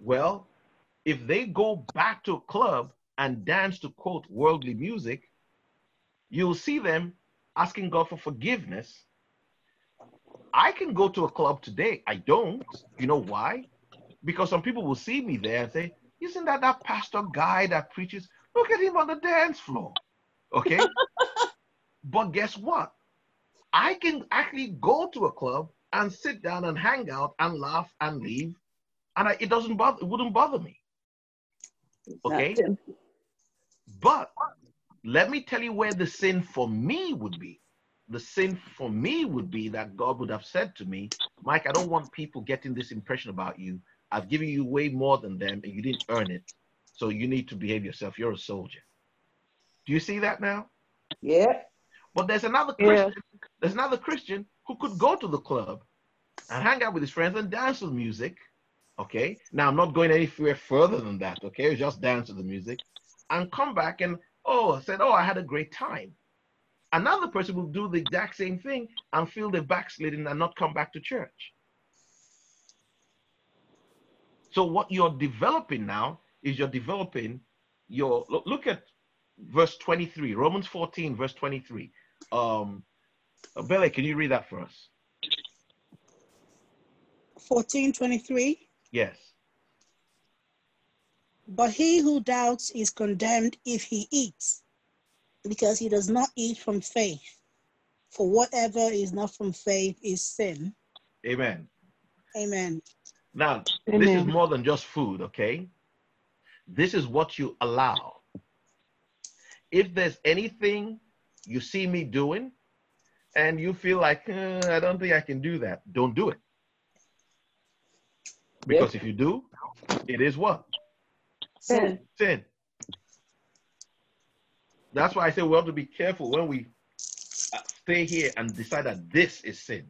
[SPEAKER 2] Well, if they go back to a club and dance to quote worldly music, you'll see them asking God for forgiveness I can go to a club today. I don't. You know why? Because some people will see me there and say, "Isn't that that pastor guy that preaches? Look at him on the dance floor." Okay. [LAUGHS] but guess what? I can actually go to a club and sit down and hang out and laugh and leave, and I, it doesn't bother. It wouldn't bother me. Okay. But let me tell you where the sin for me would be the sin for me would be that God would have said to me, Mike, I don't want people getting this impression about you. I've given you way more than them and you didn't earn it. So you need to behave yourself. You're a soldier. Do you see that now?
[SPEAKER 7] Yeah.
[SPEAKER 2] But there's another Christian, yeah. there's another Christian who could go to the club and hang out with his friends and dance to the music. Okay. Now I'm not going anywhere further than that. Okay. Just dance to the music and come back and, oh, I said, oh, I had a great time. Another person will do the exact same thing and feel the backsliding and not come back to church. So what you're developing now is you're developing your look, look at verse 23, Romans 14, verse 23. Um, Bele, can you read that for us?
[SPEAKER 11] 14, 23?
[SPEAKER 2] Yes.
[SPEAKER 11] But he who doubts is condemned if he eats, because he does not eat from faith. For whatever is not from faith is sin.
[SPEAKER 2] Amen.
[SPEAKER 11] Amen.
[SPEAKER 2] Now, Amen. this is more than just food, okay? This is what you allow. If there's anything you see me doing and you feel like, eh, I don't think I can do that, don't do it. Because yep. if you do, it is what?
[SPEAKER 11] Sin.
[SPEAKER 2] Sin. That's why I say we have to be careful when we stay here and decide that this is sin.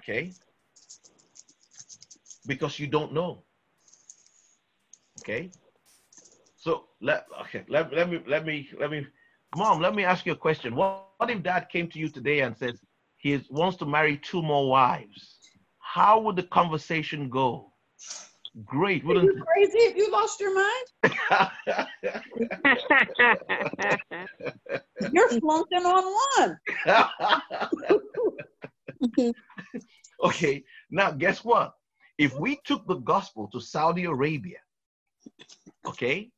[SPEAKER 2] Okay? Because you don't know. Okay? So let okay, let, let me let me let me mom, let me ask you a question. What, what if dad came to you today and says he is, wants to marry two more wives? How would the conversation go? Great. Wouldn't Are you
[SPEAKER 7] crazy if you lost your mind? [LAUGHS] [LAUGHS] You're flunking on one.
[SPEAKER 2] [LAUGHS] okay, now guess what? If we took the gospel to Saudi Arabia, okay,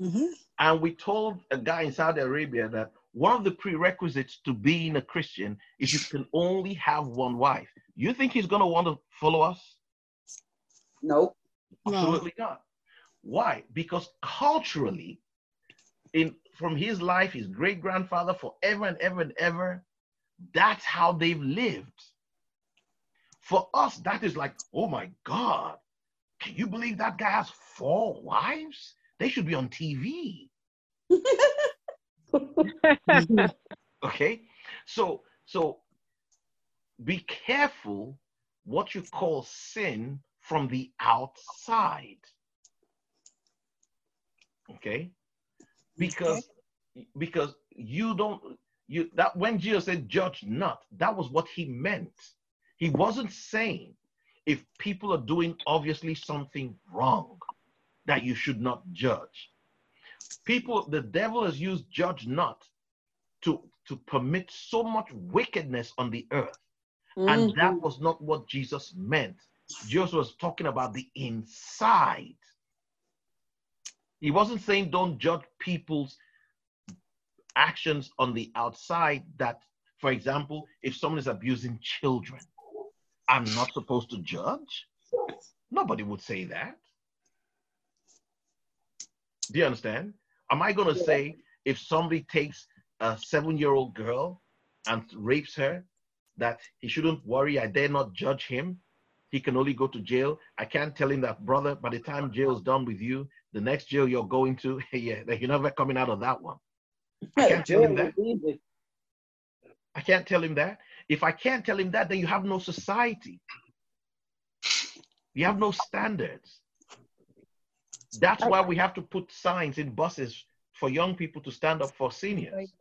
[SPEAKER 2] mm-hmm. and we told a guy in Saudi Arabia that one of the prerequisites to being a Christian is you can only have one wife. You think he's going to want to follow us?
[SPEAKER 7] Nope.
[SPEAKER 2] Absolutely no. not. Why? Because culturally, in from his life, his great grandfather, forever and ever and ever, that's how they've lived. For us, that is like, oh my God, can you believe that guy has four wives? They should be on TV. [LAUGHS] okay, so so be careful what you call sin from the outside. Okay? Because okay. because you don't you that when Jesus said judge not, that was what he meant. He wasn't saying if people are doing obviously something wrong that you should not judge. People, the devil has used judge not to, to permit so much wickedness on the earth. Mm-hmm. And that mm-hmm. was not what Jesus meant. Jesus was talking about the inside he wasn't saying don't judge people's actions on the outside. That, for example, if someone is abusing children, I'm not supposed to judge. Nobody would say that. Do you understand? Am I going to say if somebody takes a seven year old girl and rapes her, that he shouldn't worry? I dare not judge him. He can only go to jail. I can't tell him that, brother, by the time jail's done with you, the next jail you're going to, [LAUGHS] yeah, you're never coming out of that one. I can't tell him that. I can't tell him that. If I can't tell him that, then you have no society. You have no standards. That's why we have to put signs in buses for young people to stand up for seniors.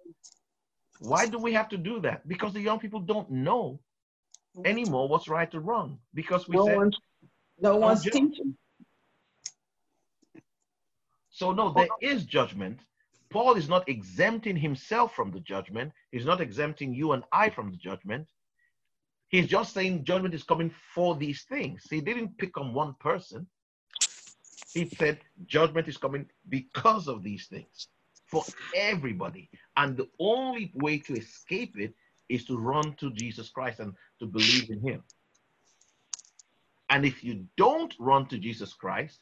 [SPEAKER 2] Why do we have to do that? Because the young people don't know anymore what's right or wrong. Because we no said, one's, no
[SPEAKER 7] one's jail. teaching.
[SPEAKER 2] So, no, there is judgment. Paul is not exempting himself from the judgment. He's not exempting you and I from the judgment. He's just saying judgment is coming for these things. He didn't pick on one person. He said judgment is coming because of these things for everybody. And the only way to escape it is to run to Jesus Christ and to believe in him. And if you don't run to Jesus Christ,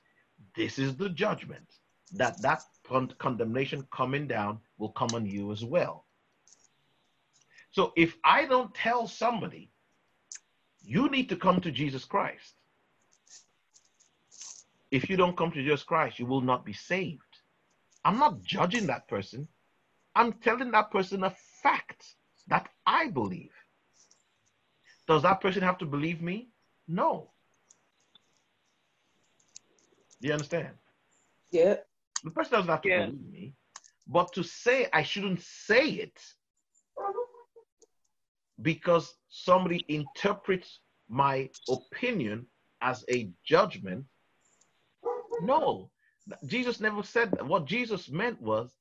[SPEAKER 2] this is the judgment that that con condemnation coming down will come on you as well. So if I don't tell somebody, you need to come to Jesus Christ. If you don't come to Jesus Christ, you will not be saved. I'm not judging that person. I'm telling that person a fact that I believe. Does that person have to believe me? No. Do you understand?
[SPEAKER 7] Yeah.
[SPEAKER 2] The person doesn't have to yeah. believe me, but to say I shouldn't say it because somebody interprets my opinion as a judgment. No, Jesus never said that. What Jesus meant was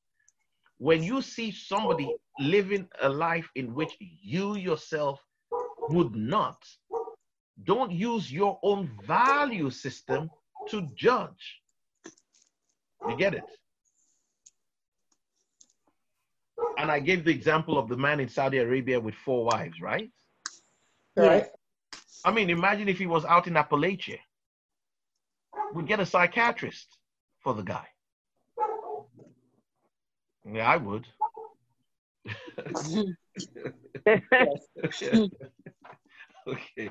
[SPEAKER 2] when you see somebody living a life in which you yourself would not, don't use your own value system to judge. You get it? And I gave the example of the man in Saudi Arabia with four wives, right? Right. I mean, imagine if he was out in Appalachia. We get a psychiatrist for the guy. Yeah, I would. [LAUGHS] [LAUGHS] okay.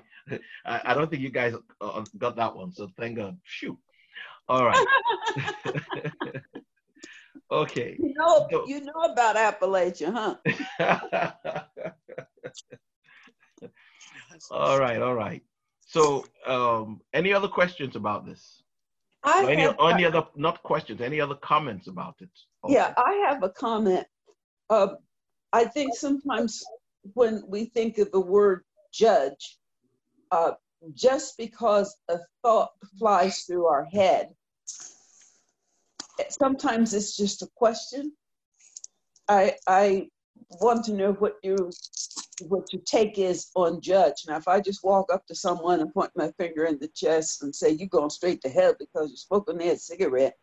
[SPEAKER 2] I, I, don't think you guys uh, got that one, so thank God. Shoot. All right. [LAUGHS] okay.
[SPEAKER 7] You know, so, you know about Appalachia, huh? [LAUGHS]
[SPEAKER 2] all right, all right. So, um, any other questions about this? I any, have, any other not questions? Any other comments about it?
[SPEAKER 7] Yeah, I have a comment. Uh, I think sometimes when we think of the word judge, uh, just because a thought flies through our head. Sometimes it's just a question. I I want to know what you what your take is on judge. Now, if I just walk up to someone and point my finger in the chest and say, "You're going straight to hell because you are smoking that cigarette,"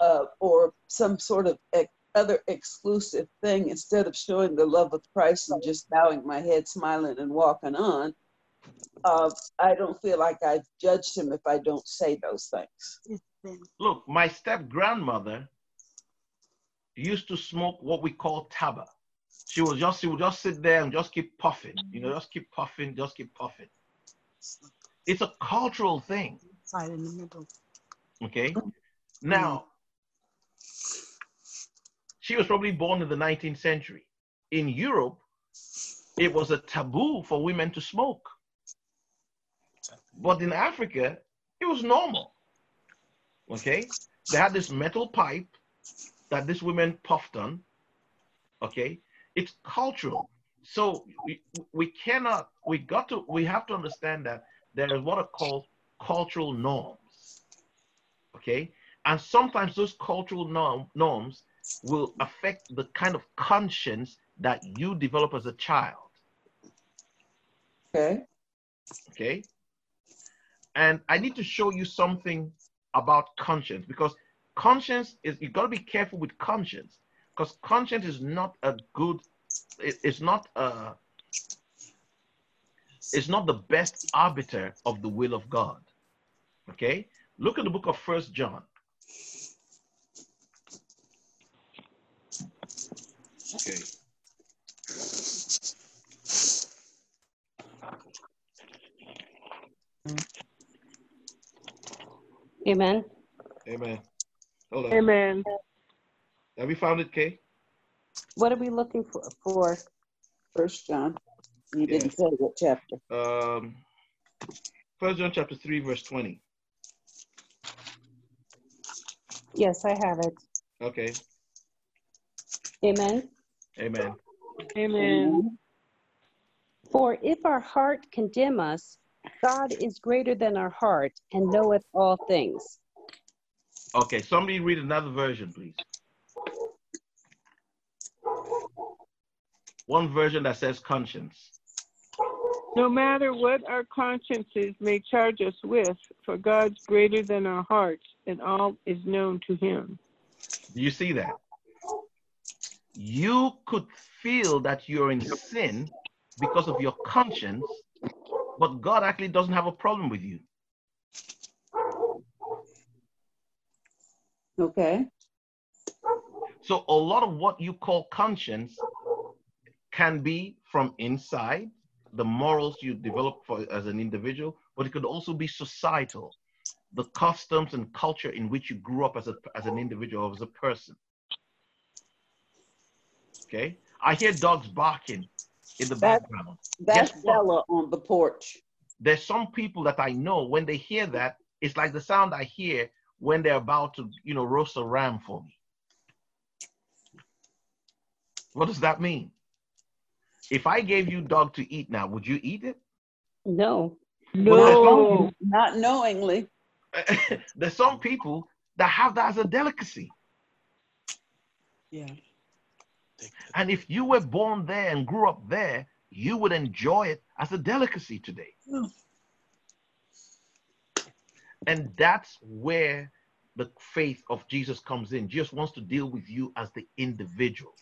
[SPEAKER 7] uh, or some sort of ex- other exclusive thing, instead of showing the love of Christ and just bowing my head, smiling, and walking on, uh, I don't feel like I've judged him if I don't say those things.
[SPEAKER 2] Look, my step grandmother used to smoke what we call taba. She was just she would just sit there and just keep puffing, you know, just keep puffing, just keep puffing. It's a cultural thing. Right in the middle. Okay. Now, she was probably born in the 19th century. In Europe, it was a taboo for women to smoke. But in Africa, it was normal. Okay? They had this metal pipe that these women puffed on. Okay? It's cultural. So we, we cannot, we got to, we have to understand that there is what are called cultural norms. Okay? And sometimes those cultural norm, norms will affect the kind of conscience that you develop as a child.
[SPEAKER 7] Okay.
[SPEAKER 2] Okay. And I need to show you something about conscience because conscience is, you've got to be careful with conscience because conscience is not a good, it, it's not a, it's not the best arbiter of the will of God. Okay? Look at the book of First John. Okay.
[SPEAKER 12] Mm. Amen.
[SPEAKER 2] Amen.
[SPEAKER 10] Hold on. Amen.
[SPEAKER 2] Have you found it, Kay?
[SPEAKER 12] What are we looking for? for? First John. You yes. didn't say what chapter. Um,
[SPEAKER 2] First John chapter three, verse twenty.
[SPEAKER 12] Yes, I have it.
[SPEAKER 2] Okay. Amen.
[SPEAKER 10] Amen. Amen. Amen.
[SPEAKER 12] For if our heart condemn us, God is greater than our heart and knoweth all things.
[SPEAKER 2] Okay, somebody read another version, please. One version that says conscience.
[SPEAKER 13] No matter what our consciences may charge us with, for God's greater than our hearts, and all is known to him.
[SPEAKER 2] Do you see that? You could feel that you're in sin because of your conscience, but God actually doesn't have a problem with you.
[SPEAKER 12] Okay.
[SPEAKER 2] So a lot of what you call conscience can be from inside, the morals you develop for, as an individual, but it could also be societal, the customs and culture in which you grew up as, a, as an individual, as a person. Okay. I hear dogs barking in the background.
[SPEAKER 7] That fella on the porch.
[SPEAKER 2] There's some people that I know when they hear that, it's like the sound I hear when they're about to, you know, roast a ram for me. What does that mean? If I gave you dog to eat now, would you eat it?
[SPEAKER 12] No.
[SPEAKER 7] No, not knowingly.
[SPEAKER 2] [LAUGHS] there's some people that have that as a delicacy. Yeah. And if you were born there and grew up there, you would enjoy it as a delicacy today. And that's where the faith of Jesus comes in. Jesus wants to deal with you as the individual.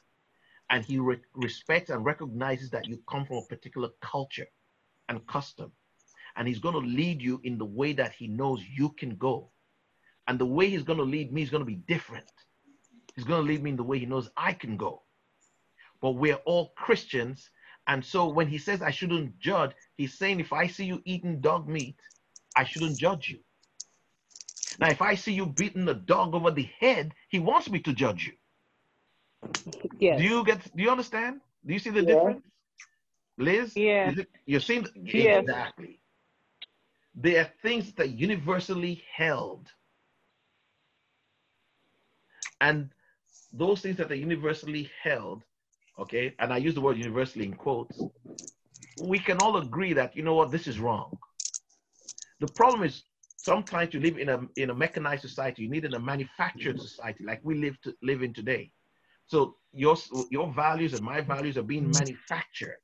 [SPEAKER 2] And he re- respects and recognizes that you come from a particular culture and custom. And he's going to lead you in the way that he knows you can go. And the way he's going to lead me is going to be different. He's going to lead me in the way he knows I can go but we're all Christians. And so when he says I shouldn't judge, he's saying if I see you eating dog meat, I shouldn't judge you. Now, if I see you beating a dog over the head, he wants me to judge you. Yes. Do you get? Do you understand? Do you see the yeah. difference, Liz?
[SPEAKER 10] Yeah.
[SPEAKER 2] you're seeing yes. exactly. There are things that are universally held, and those things that are universally held okay, and I use the word universally in quotes, we can all agree that, you know what, this is wrong. The problem is sometimes you live in a, in a mechanized society, you need in a manufactured society like we live, to, live in today. So your, your values and my values are being manufactured.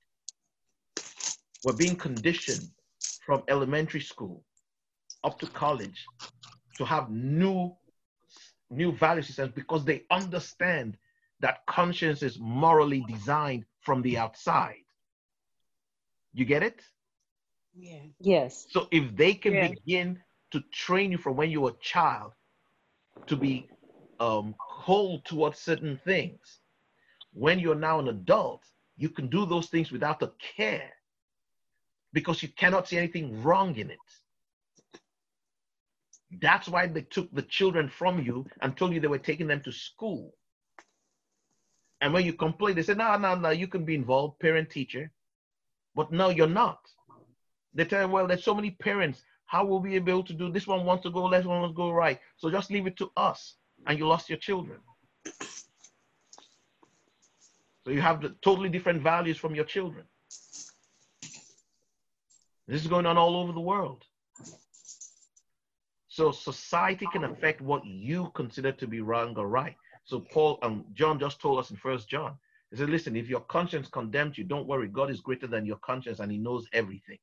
[SPEAKER 2] We're being conditioned from elementary school up to college to have new new value systems because they understand that conscience is morally designed from the outside. You get it?
[SPEAKER 12] Yeah.
[SPEAKER 10] Yes.
[SPEAKER 2] So if they can yeah. begin to train you from when you were a child to be um, cold towards certain things, when you're now an adult, you can do those things without a care because you cannot see anything wrong in it. That's why they took the children from you and told you they were taking them to school. And when you complain, they say, no, no, no, you can be involved, parent, teacher. But no, you're not. They tell you, well, there's so many parents. How will we be able to do this one wants to go left, one wants to go right? So just leave it to us. And you lost your children. So you have the totally different values from your children. This is going on all over the world. So society can affect what you consider to be wrong or right. So Paul and um, John just told us in First John, he said, "Listen, if your conscience condemns you, don't worry. God is greater than your conscience, and He knows everything."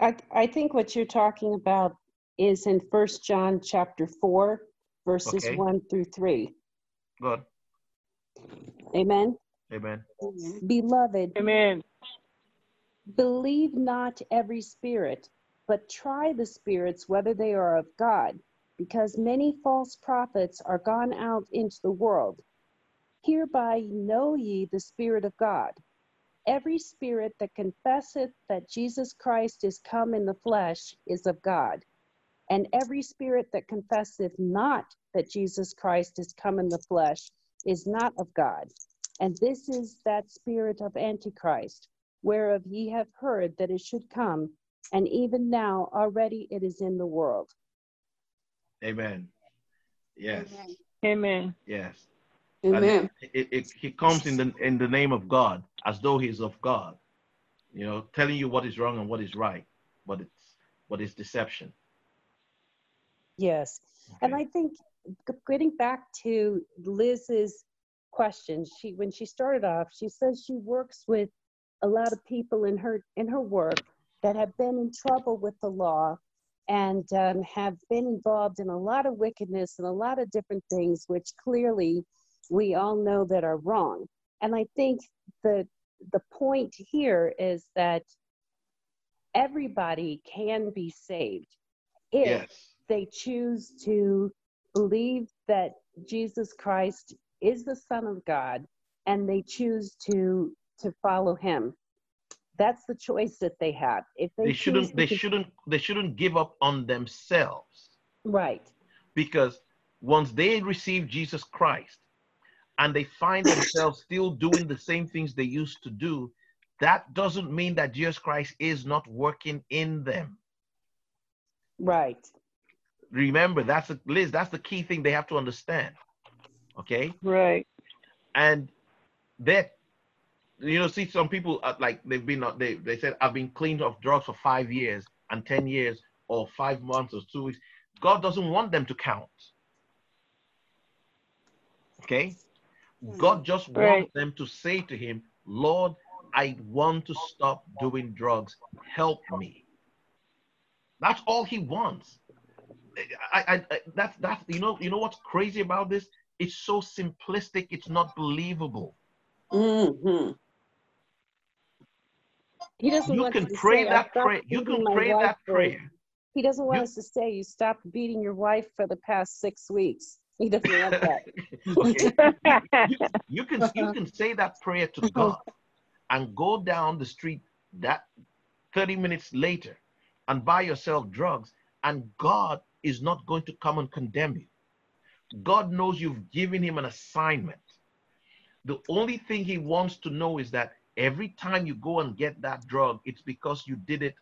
[SPEAKER 12] I I think what you're talking about is in First John chapter four, verses okay. one through three. Good. Amen.
[SPEAKER 2] Amen.
[SPEAKER 12] Beloved.
[SPEAKER 10] Amen.
[SPEAKER 12] Believe not every spirit, but try the spirits whether they are of God because many false prophets are gone out into the world. Hereby know ye the Spirit of God. Every spirit that confesseth that Jesus Christ is come in the flesh is of God. And every spirit that confesseth not that Jesus Christ is come in the flesh is not of God. And this is that spirit of Antichrist, whereof ye have heard that it should come, and even now already it is in the world.
[SPEAKER 2] Amen. Yes.
[SPEAKER 10] Amen.
[SPEAKER 2] Yes.
[SPEAKER 10] Amen.
[SPEAKER 2] It, it, it, he comes in the in the name of God, as though he's of God. You know, telling you what is wrong and what is right, but it's but it's deception.
[SPEAKER 12] Yes, okay. and I think getting back to Liz's question, she when she started off, she says she works with a lot of people in her in her work that have been in trouble with the law and um, have been involved in a lot of wickedness and a lot of different things, which clearly we all know that are wrong. And I think the the point here is that everybody can be saved if yes. they choose to believe that Jesus Christ is the Son of God and they choose to to follow him that's the choice that they have
[SPEAKER 2] if they, they shouldn't they shouldn't they shouldn't give up on themselves
[SPEAKER 12] right
[SPEAKER 2] because once they receive jesus christ and they find themselves [LAUGHS] still doing the same things they used to do that doesn't mean that jesus christ is not working in them
[SPEAKER 12] right
[SPEAKER 2] remember that's the liz that's the key thing they have to understand okay right
[SPEAKER 10] and
[SPEAKER 2] that you know, see some people uh, like they've been uh, they they said I've been clean of drugs for five years and ten years or five months or two weeks. God doesn't want them to count. Okay, hmm. God just right. wants them to say to Him, Lord, I want to stop doing drugs. Help me. That's all He wants. I, I, I that's that's you know you know what's crazy about this? It's so simplistic. It's not believable. Mm-hmm. He doesn't you want can pray say, that prayer. You can pray that prayer.
[SPEAKER 12] He doesn't want you, us to say you stopped beating your wife for the past six weeks. He doesn't want that.
[SPEAKER 2] [LAUGHS] you, you, can you [LAUGHS] can say that prayer to uh-huh. God and go down the street that 30 minutes later and buy yourself drugs and God is not going to come and condemn you. God knows you've given him an assignment. The only thing he wants to know is that every time you go and get that drug, it's because you did it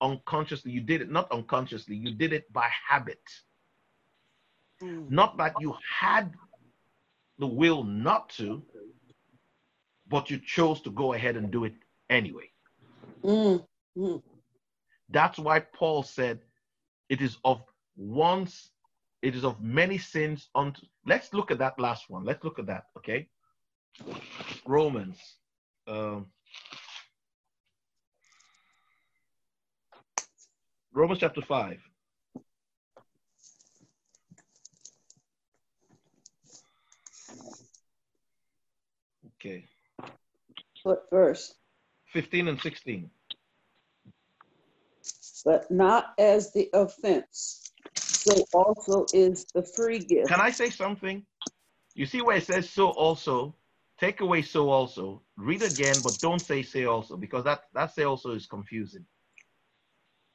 [SPEAKER 2] unconsciously. You did it not unconsciously, you did it by habit. Mm. Not that you had the will not to, but you chose to go ahead and do it anyway. Mm. Mm. That's why Paul said it is of once, it is of many sins unto. Let's look at that last one. Let's look at that, okay? Romans um, Romans chapter 5. Okay.
[SPEAKER 7] What verse?
[SPEAKER 2] 15 and 16.
[SPEAKER 7] But not as the offense, so also is the free gift.
[SPEAKER 2] Can I say something? You see where it says so also? Take away so also. Read again, but don't say say also because that, that say also is confusing.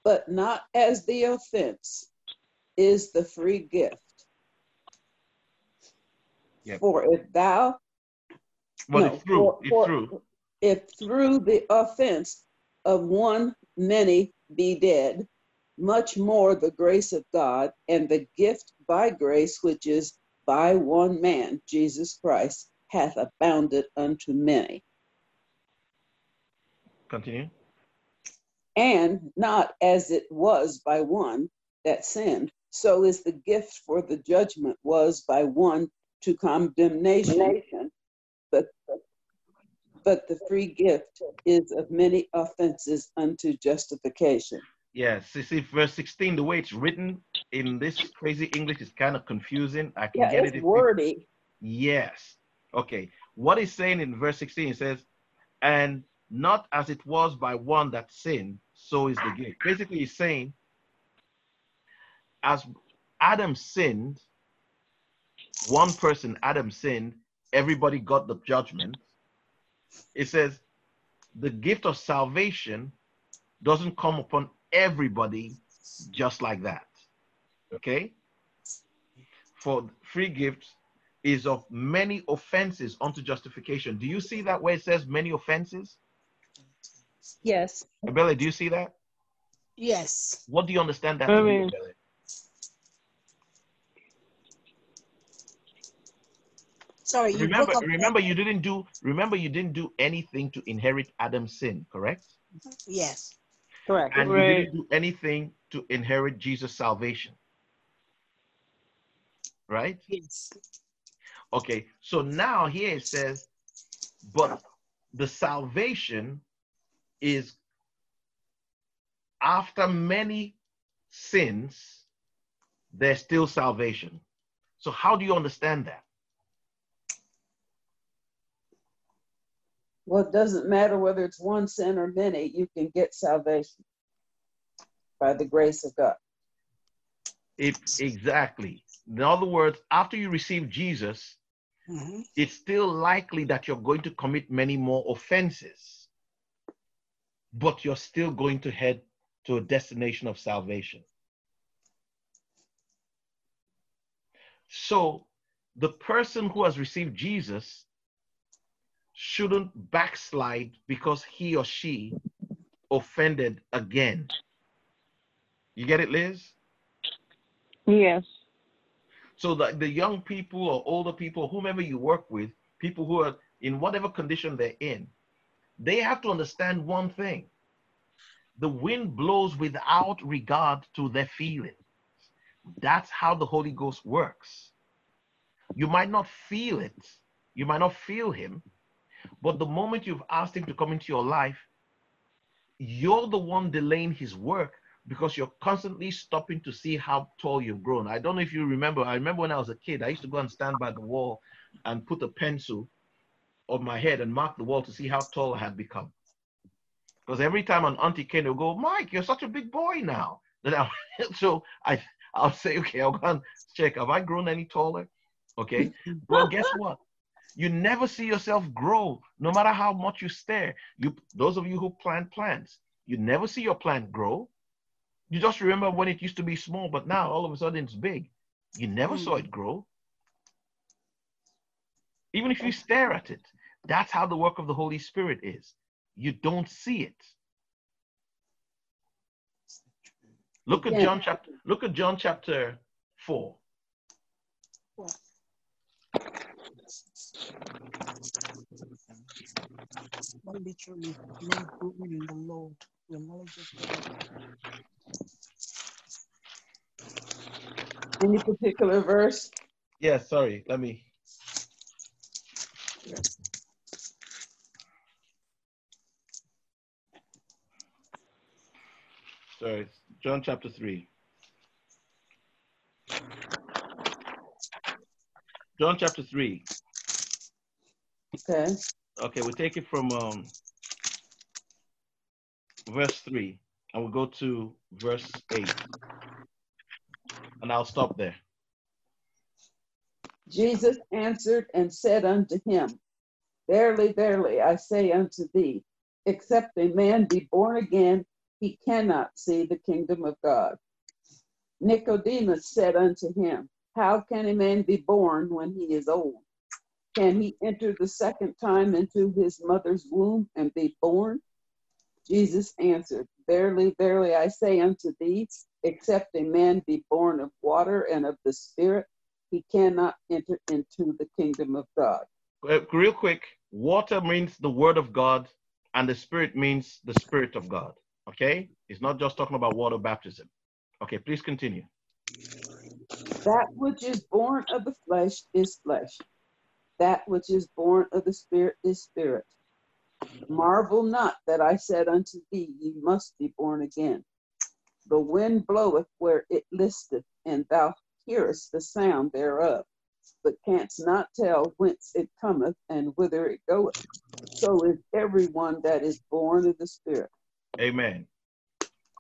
[SPEAKER 7] But not as the offense is the free gift. Yep. For if thou
[SPEAKER 2] well, no, it's for, it's for,
[SPEAKER 7] If through the offense of one many be dead, much more the grace of God and the gift by grace, which is by one man, Jesus Christ, hath abounded unto many.
[SPEAKER 2] Continue.
[SPEAKER 7] And not as it was by one that sinned, so is the gift for the judgment was by one to condemnation, but but the free gift is of many offenses unto justification.
[SPEAKER 2] Yes, you see, verse 16, the way it's written in this crazy English is kind of confusing.
[SPEAKER 7] I can yeah, get it's it. Wordy.
[SPEAKER 2] People... Yes, Okay, what he's saying in verse 16, he says, and not as it was by one that sinned, so is the gift. Basically, he's saying, as Adam sinned, one person, Adam sinned, everybody got the judgment. It says, the gift of salvation doesn't come upon everybody just like that. Okay? For free gifts is of many offenses unto justification. Do you see that where it says many offenses?
[SPEAKER 12] Yes.
[SPEAKER 2] Abele, do you see that?
[SPEAKER 10] Yes.
[SPEAKER 2] What do you understand that I mean, to mean,
[SPEAKER 10] Sorry.
[SPEAKER 2] You remember, remember, you didn't do. Remember, you didn't do anything to inherit Adam's sin, correct?
[SPEAKER 10] Yes.
[SPEAKER 2] Correct. And right. you didn't do anything to inherit Jesus' salvation. Right. Yes. Okay, so now here it says, but the salvation is after many sins, there's still salvation. So, how do you understand that?
[SPEAKER 7] Well, it doesn't matter whether it's one sin or many, you can get salvation by the grace of God.
[SPEAKER 2] It, exactly. In other words, after you receive Jesus, mm-hmm. it's still likely that you're going to commit many more offenses, but you're still going to head to a destination of salvation. So the person who has received Jesus shouldn't backslide because he or she offended again. You get it, Liz?
[SPEAKER 10] Yes.
[SPEAKER 2] So that the young people or older people, whomever you work with, people who are in whatever condition they're in, they have to understand one thing. The wind blows without regard to their feelings. That's how the Holy Ghost works. You might not feel it, you might not feel Him, but the moment you've asked Him to come into your life, you're the one delaying His work because you're constantly stopping to see how tall you've grown. I don't know if you remember. I remember when I was a kid, I used to go and stand by the wall and put a pencil on my head and mark the wall to see how tall I had become. Because every time an auntie came, they would go, Mike, you're such a big boy now. [LAUGHS] I, so I, I'll say, okay, I'll go and check. Have I grown any taller? Okay. well, guess what? You never see yourself grow, no matter how much you stare. You, those of you who plant plants, you never see your plant grow you just remember when it used to be small, but now all of a sudden it's big. You never saw hmm. it grow. Even if you stare at it, that's how the work of the Holy Spirit is. You don't see it. Look at John chapter look at John chapter 4. in the Lord.
[SPEAKER 7] Any particular verse?
[SPEAKER 2] Yeah, sorry. Let me. Sorry, John chapter 3. John chapter 3.
[SPEAKER 7] Okay.
[SPEAKER 2] Okay, we take it from um, verse 3 and we'll go to verse 8. And I'll stop there.
[SPEAKER 7] Jesus answered and said unto him, Verily, verily, I say unto thee, except a man be born again, he cannot see the kingdom of God. Nicodemus said unto him, How can a man be born when he is old? Can he enter the second time into his mother's womb and be born? Jesus answered, Verily, verily, I say unto thee, except a man be born of water and of the Spirit, he cannot enter into the kingdom of
[SPEAKER 2] God. Real quick, water means the word of God, and the Spirit means the Spirit of God. Okay? It's not just talking about water baptism. Okay, please continue.
[SPEAKER 7] That which is born of the flesh is flesh. That which is born of the Spirit is spirit. Marvel not that I said unto thee, Ye must be born again. The wind bloweth where it listeth, and thou hearest the sound thereof, but canst not tell whence it cometh and whither it goeth. So is everyone that is born of the Spirit.
[SPEAKER 2] Amen.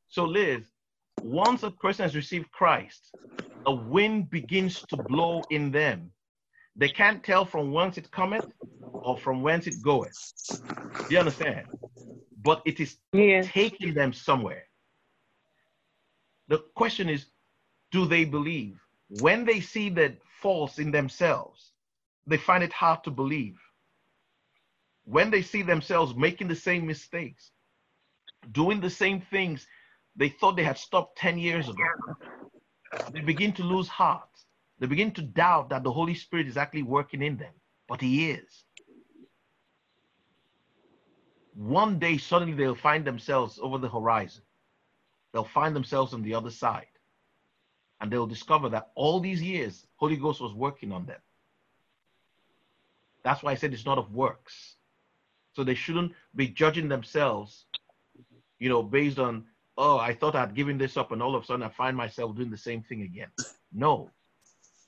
[SPEAKER 2] So, Liz, once a person has received Christ, a wind begins to blow in them they can't tell from whence it cometh or from whence it goeth. Do you understand? But it is yeah. taking them somewhere. The question is, do they believe? When they see the false in themselves, they find it hard to believe. When they see themselves making the same mistakes, doing the same things they thought they had stopped 10 years ago, they begin to lose heart. They begin to doubt that the Holy Spirit is actually working in them, but He is. One day, suddenly, they'll find themselves over the horizon. They'll find themselves on the other side. And they'll discover that all these years, Holy Ghost was working on them. That's why I said it's not of works. So they shouldn't be judging themselves, you know, based on, oh, I thought I'd given this up and all of a sudden I find myself doing the same thing again. No,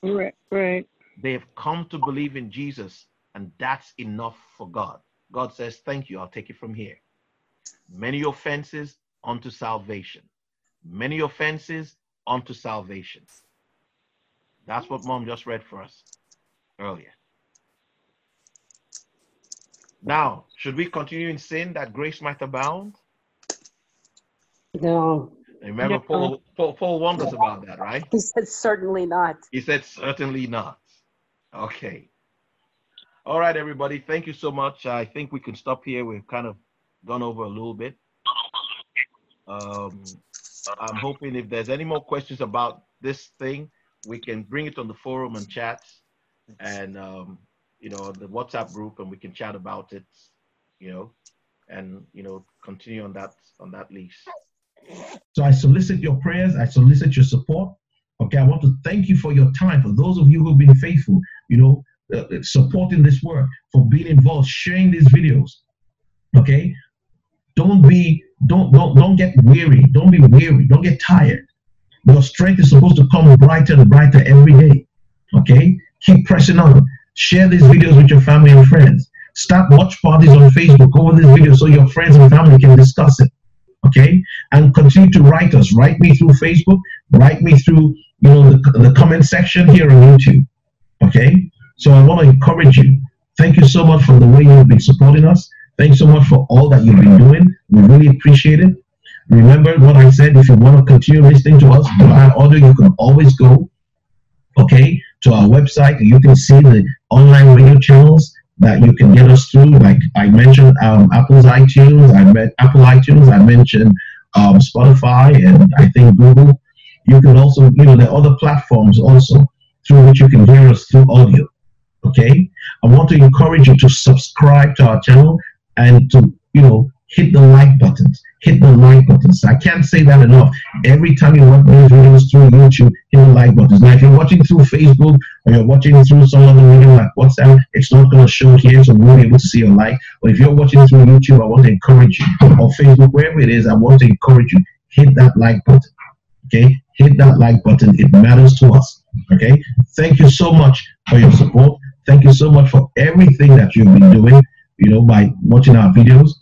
[SPEAKER 7] Right, right.
[SPEAKER 2] They've come to believe in Jesus, and that's enough for God. God says, Thank you, I'll take it from here. Many offenses unto salvation. Many offenses unto salvation. That's what mom just read for us earlier. Now, should we continue in sin that grace might abound?
[SPEAKER 7] No.
[SPEAKER 2] Remember, yeah. Paul, Paul, Paul warned us about that, right?
[SPEAKER 12] He said, certainly not.
[SPEAKER 2] He said, certainly not. Okay. All right, everybody. Thank you so much. I think we can stop here. We've kind of gone over a little bit. Um, I'm hoping if there's any more questions about this thing, we can bring it on the forum and chat and, um, you know, the WhatsApp group and we can chat about it, you know, and, you know, continue on that, on that lease.
[SPEAKER 14] So I solicit your prayers, I solicit your support. Okay, I want to thank you for your time. For those of you who've been faithful, you know, uh, uh, supporting this work, for being involved, sharing these videos. Okay, don't be, don't, don't, don't get weary. Don't be weary. Don't get tired. Your strength is supposed to come brighter and brighter every day. Okay, keep pressing on. Share these videos with your family and friends. Start watch parties on Facebook over this video so your friends and family can discuss it okay? And continue to write us. Write me through Facebook. Write me through you know the, the comment section here on YouTube, okay? So I want to encourage you. Thank you so much for the way you've been supporting us. Thanks so much for all that you've been doing. We really appreciate it. Remember what I said. If you want to continue listening to us our order. you can always go, okay, to our website. You can see the online radio channels that you can get us through. Like I mentioned, um, Apple's iTunes. I met Apple iTunes. I mentioned um, Spotify, and I think Google. You can also, you know, there are other platforms also through which you can hear us through audio. Okay, I want to encourage you to subscribe to our channel and to, you know, hit the like button hit the like buttons. I can't say that enough. Every time you watch these videos through YouTube, hit the like buttons. Now, if you're watching through Facebook or you're watching through some other medium like WhatsApp, it's not going to show here, so we won't be able to see your like. But if you're watching through YouTube, I want to encourage you, or Facebook, wherever it is, I want to encourage you, hit that like button. Okay? Hit that like button. It matters to us. Okay? Thank you so much for your support. Thank you so much for everything that you've been doing, you know, by watching our videos,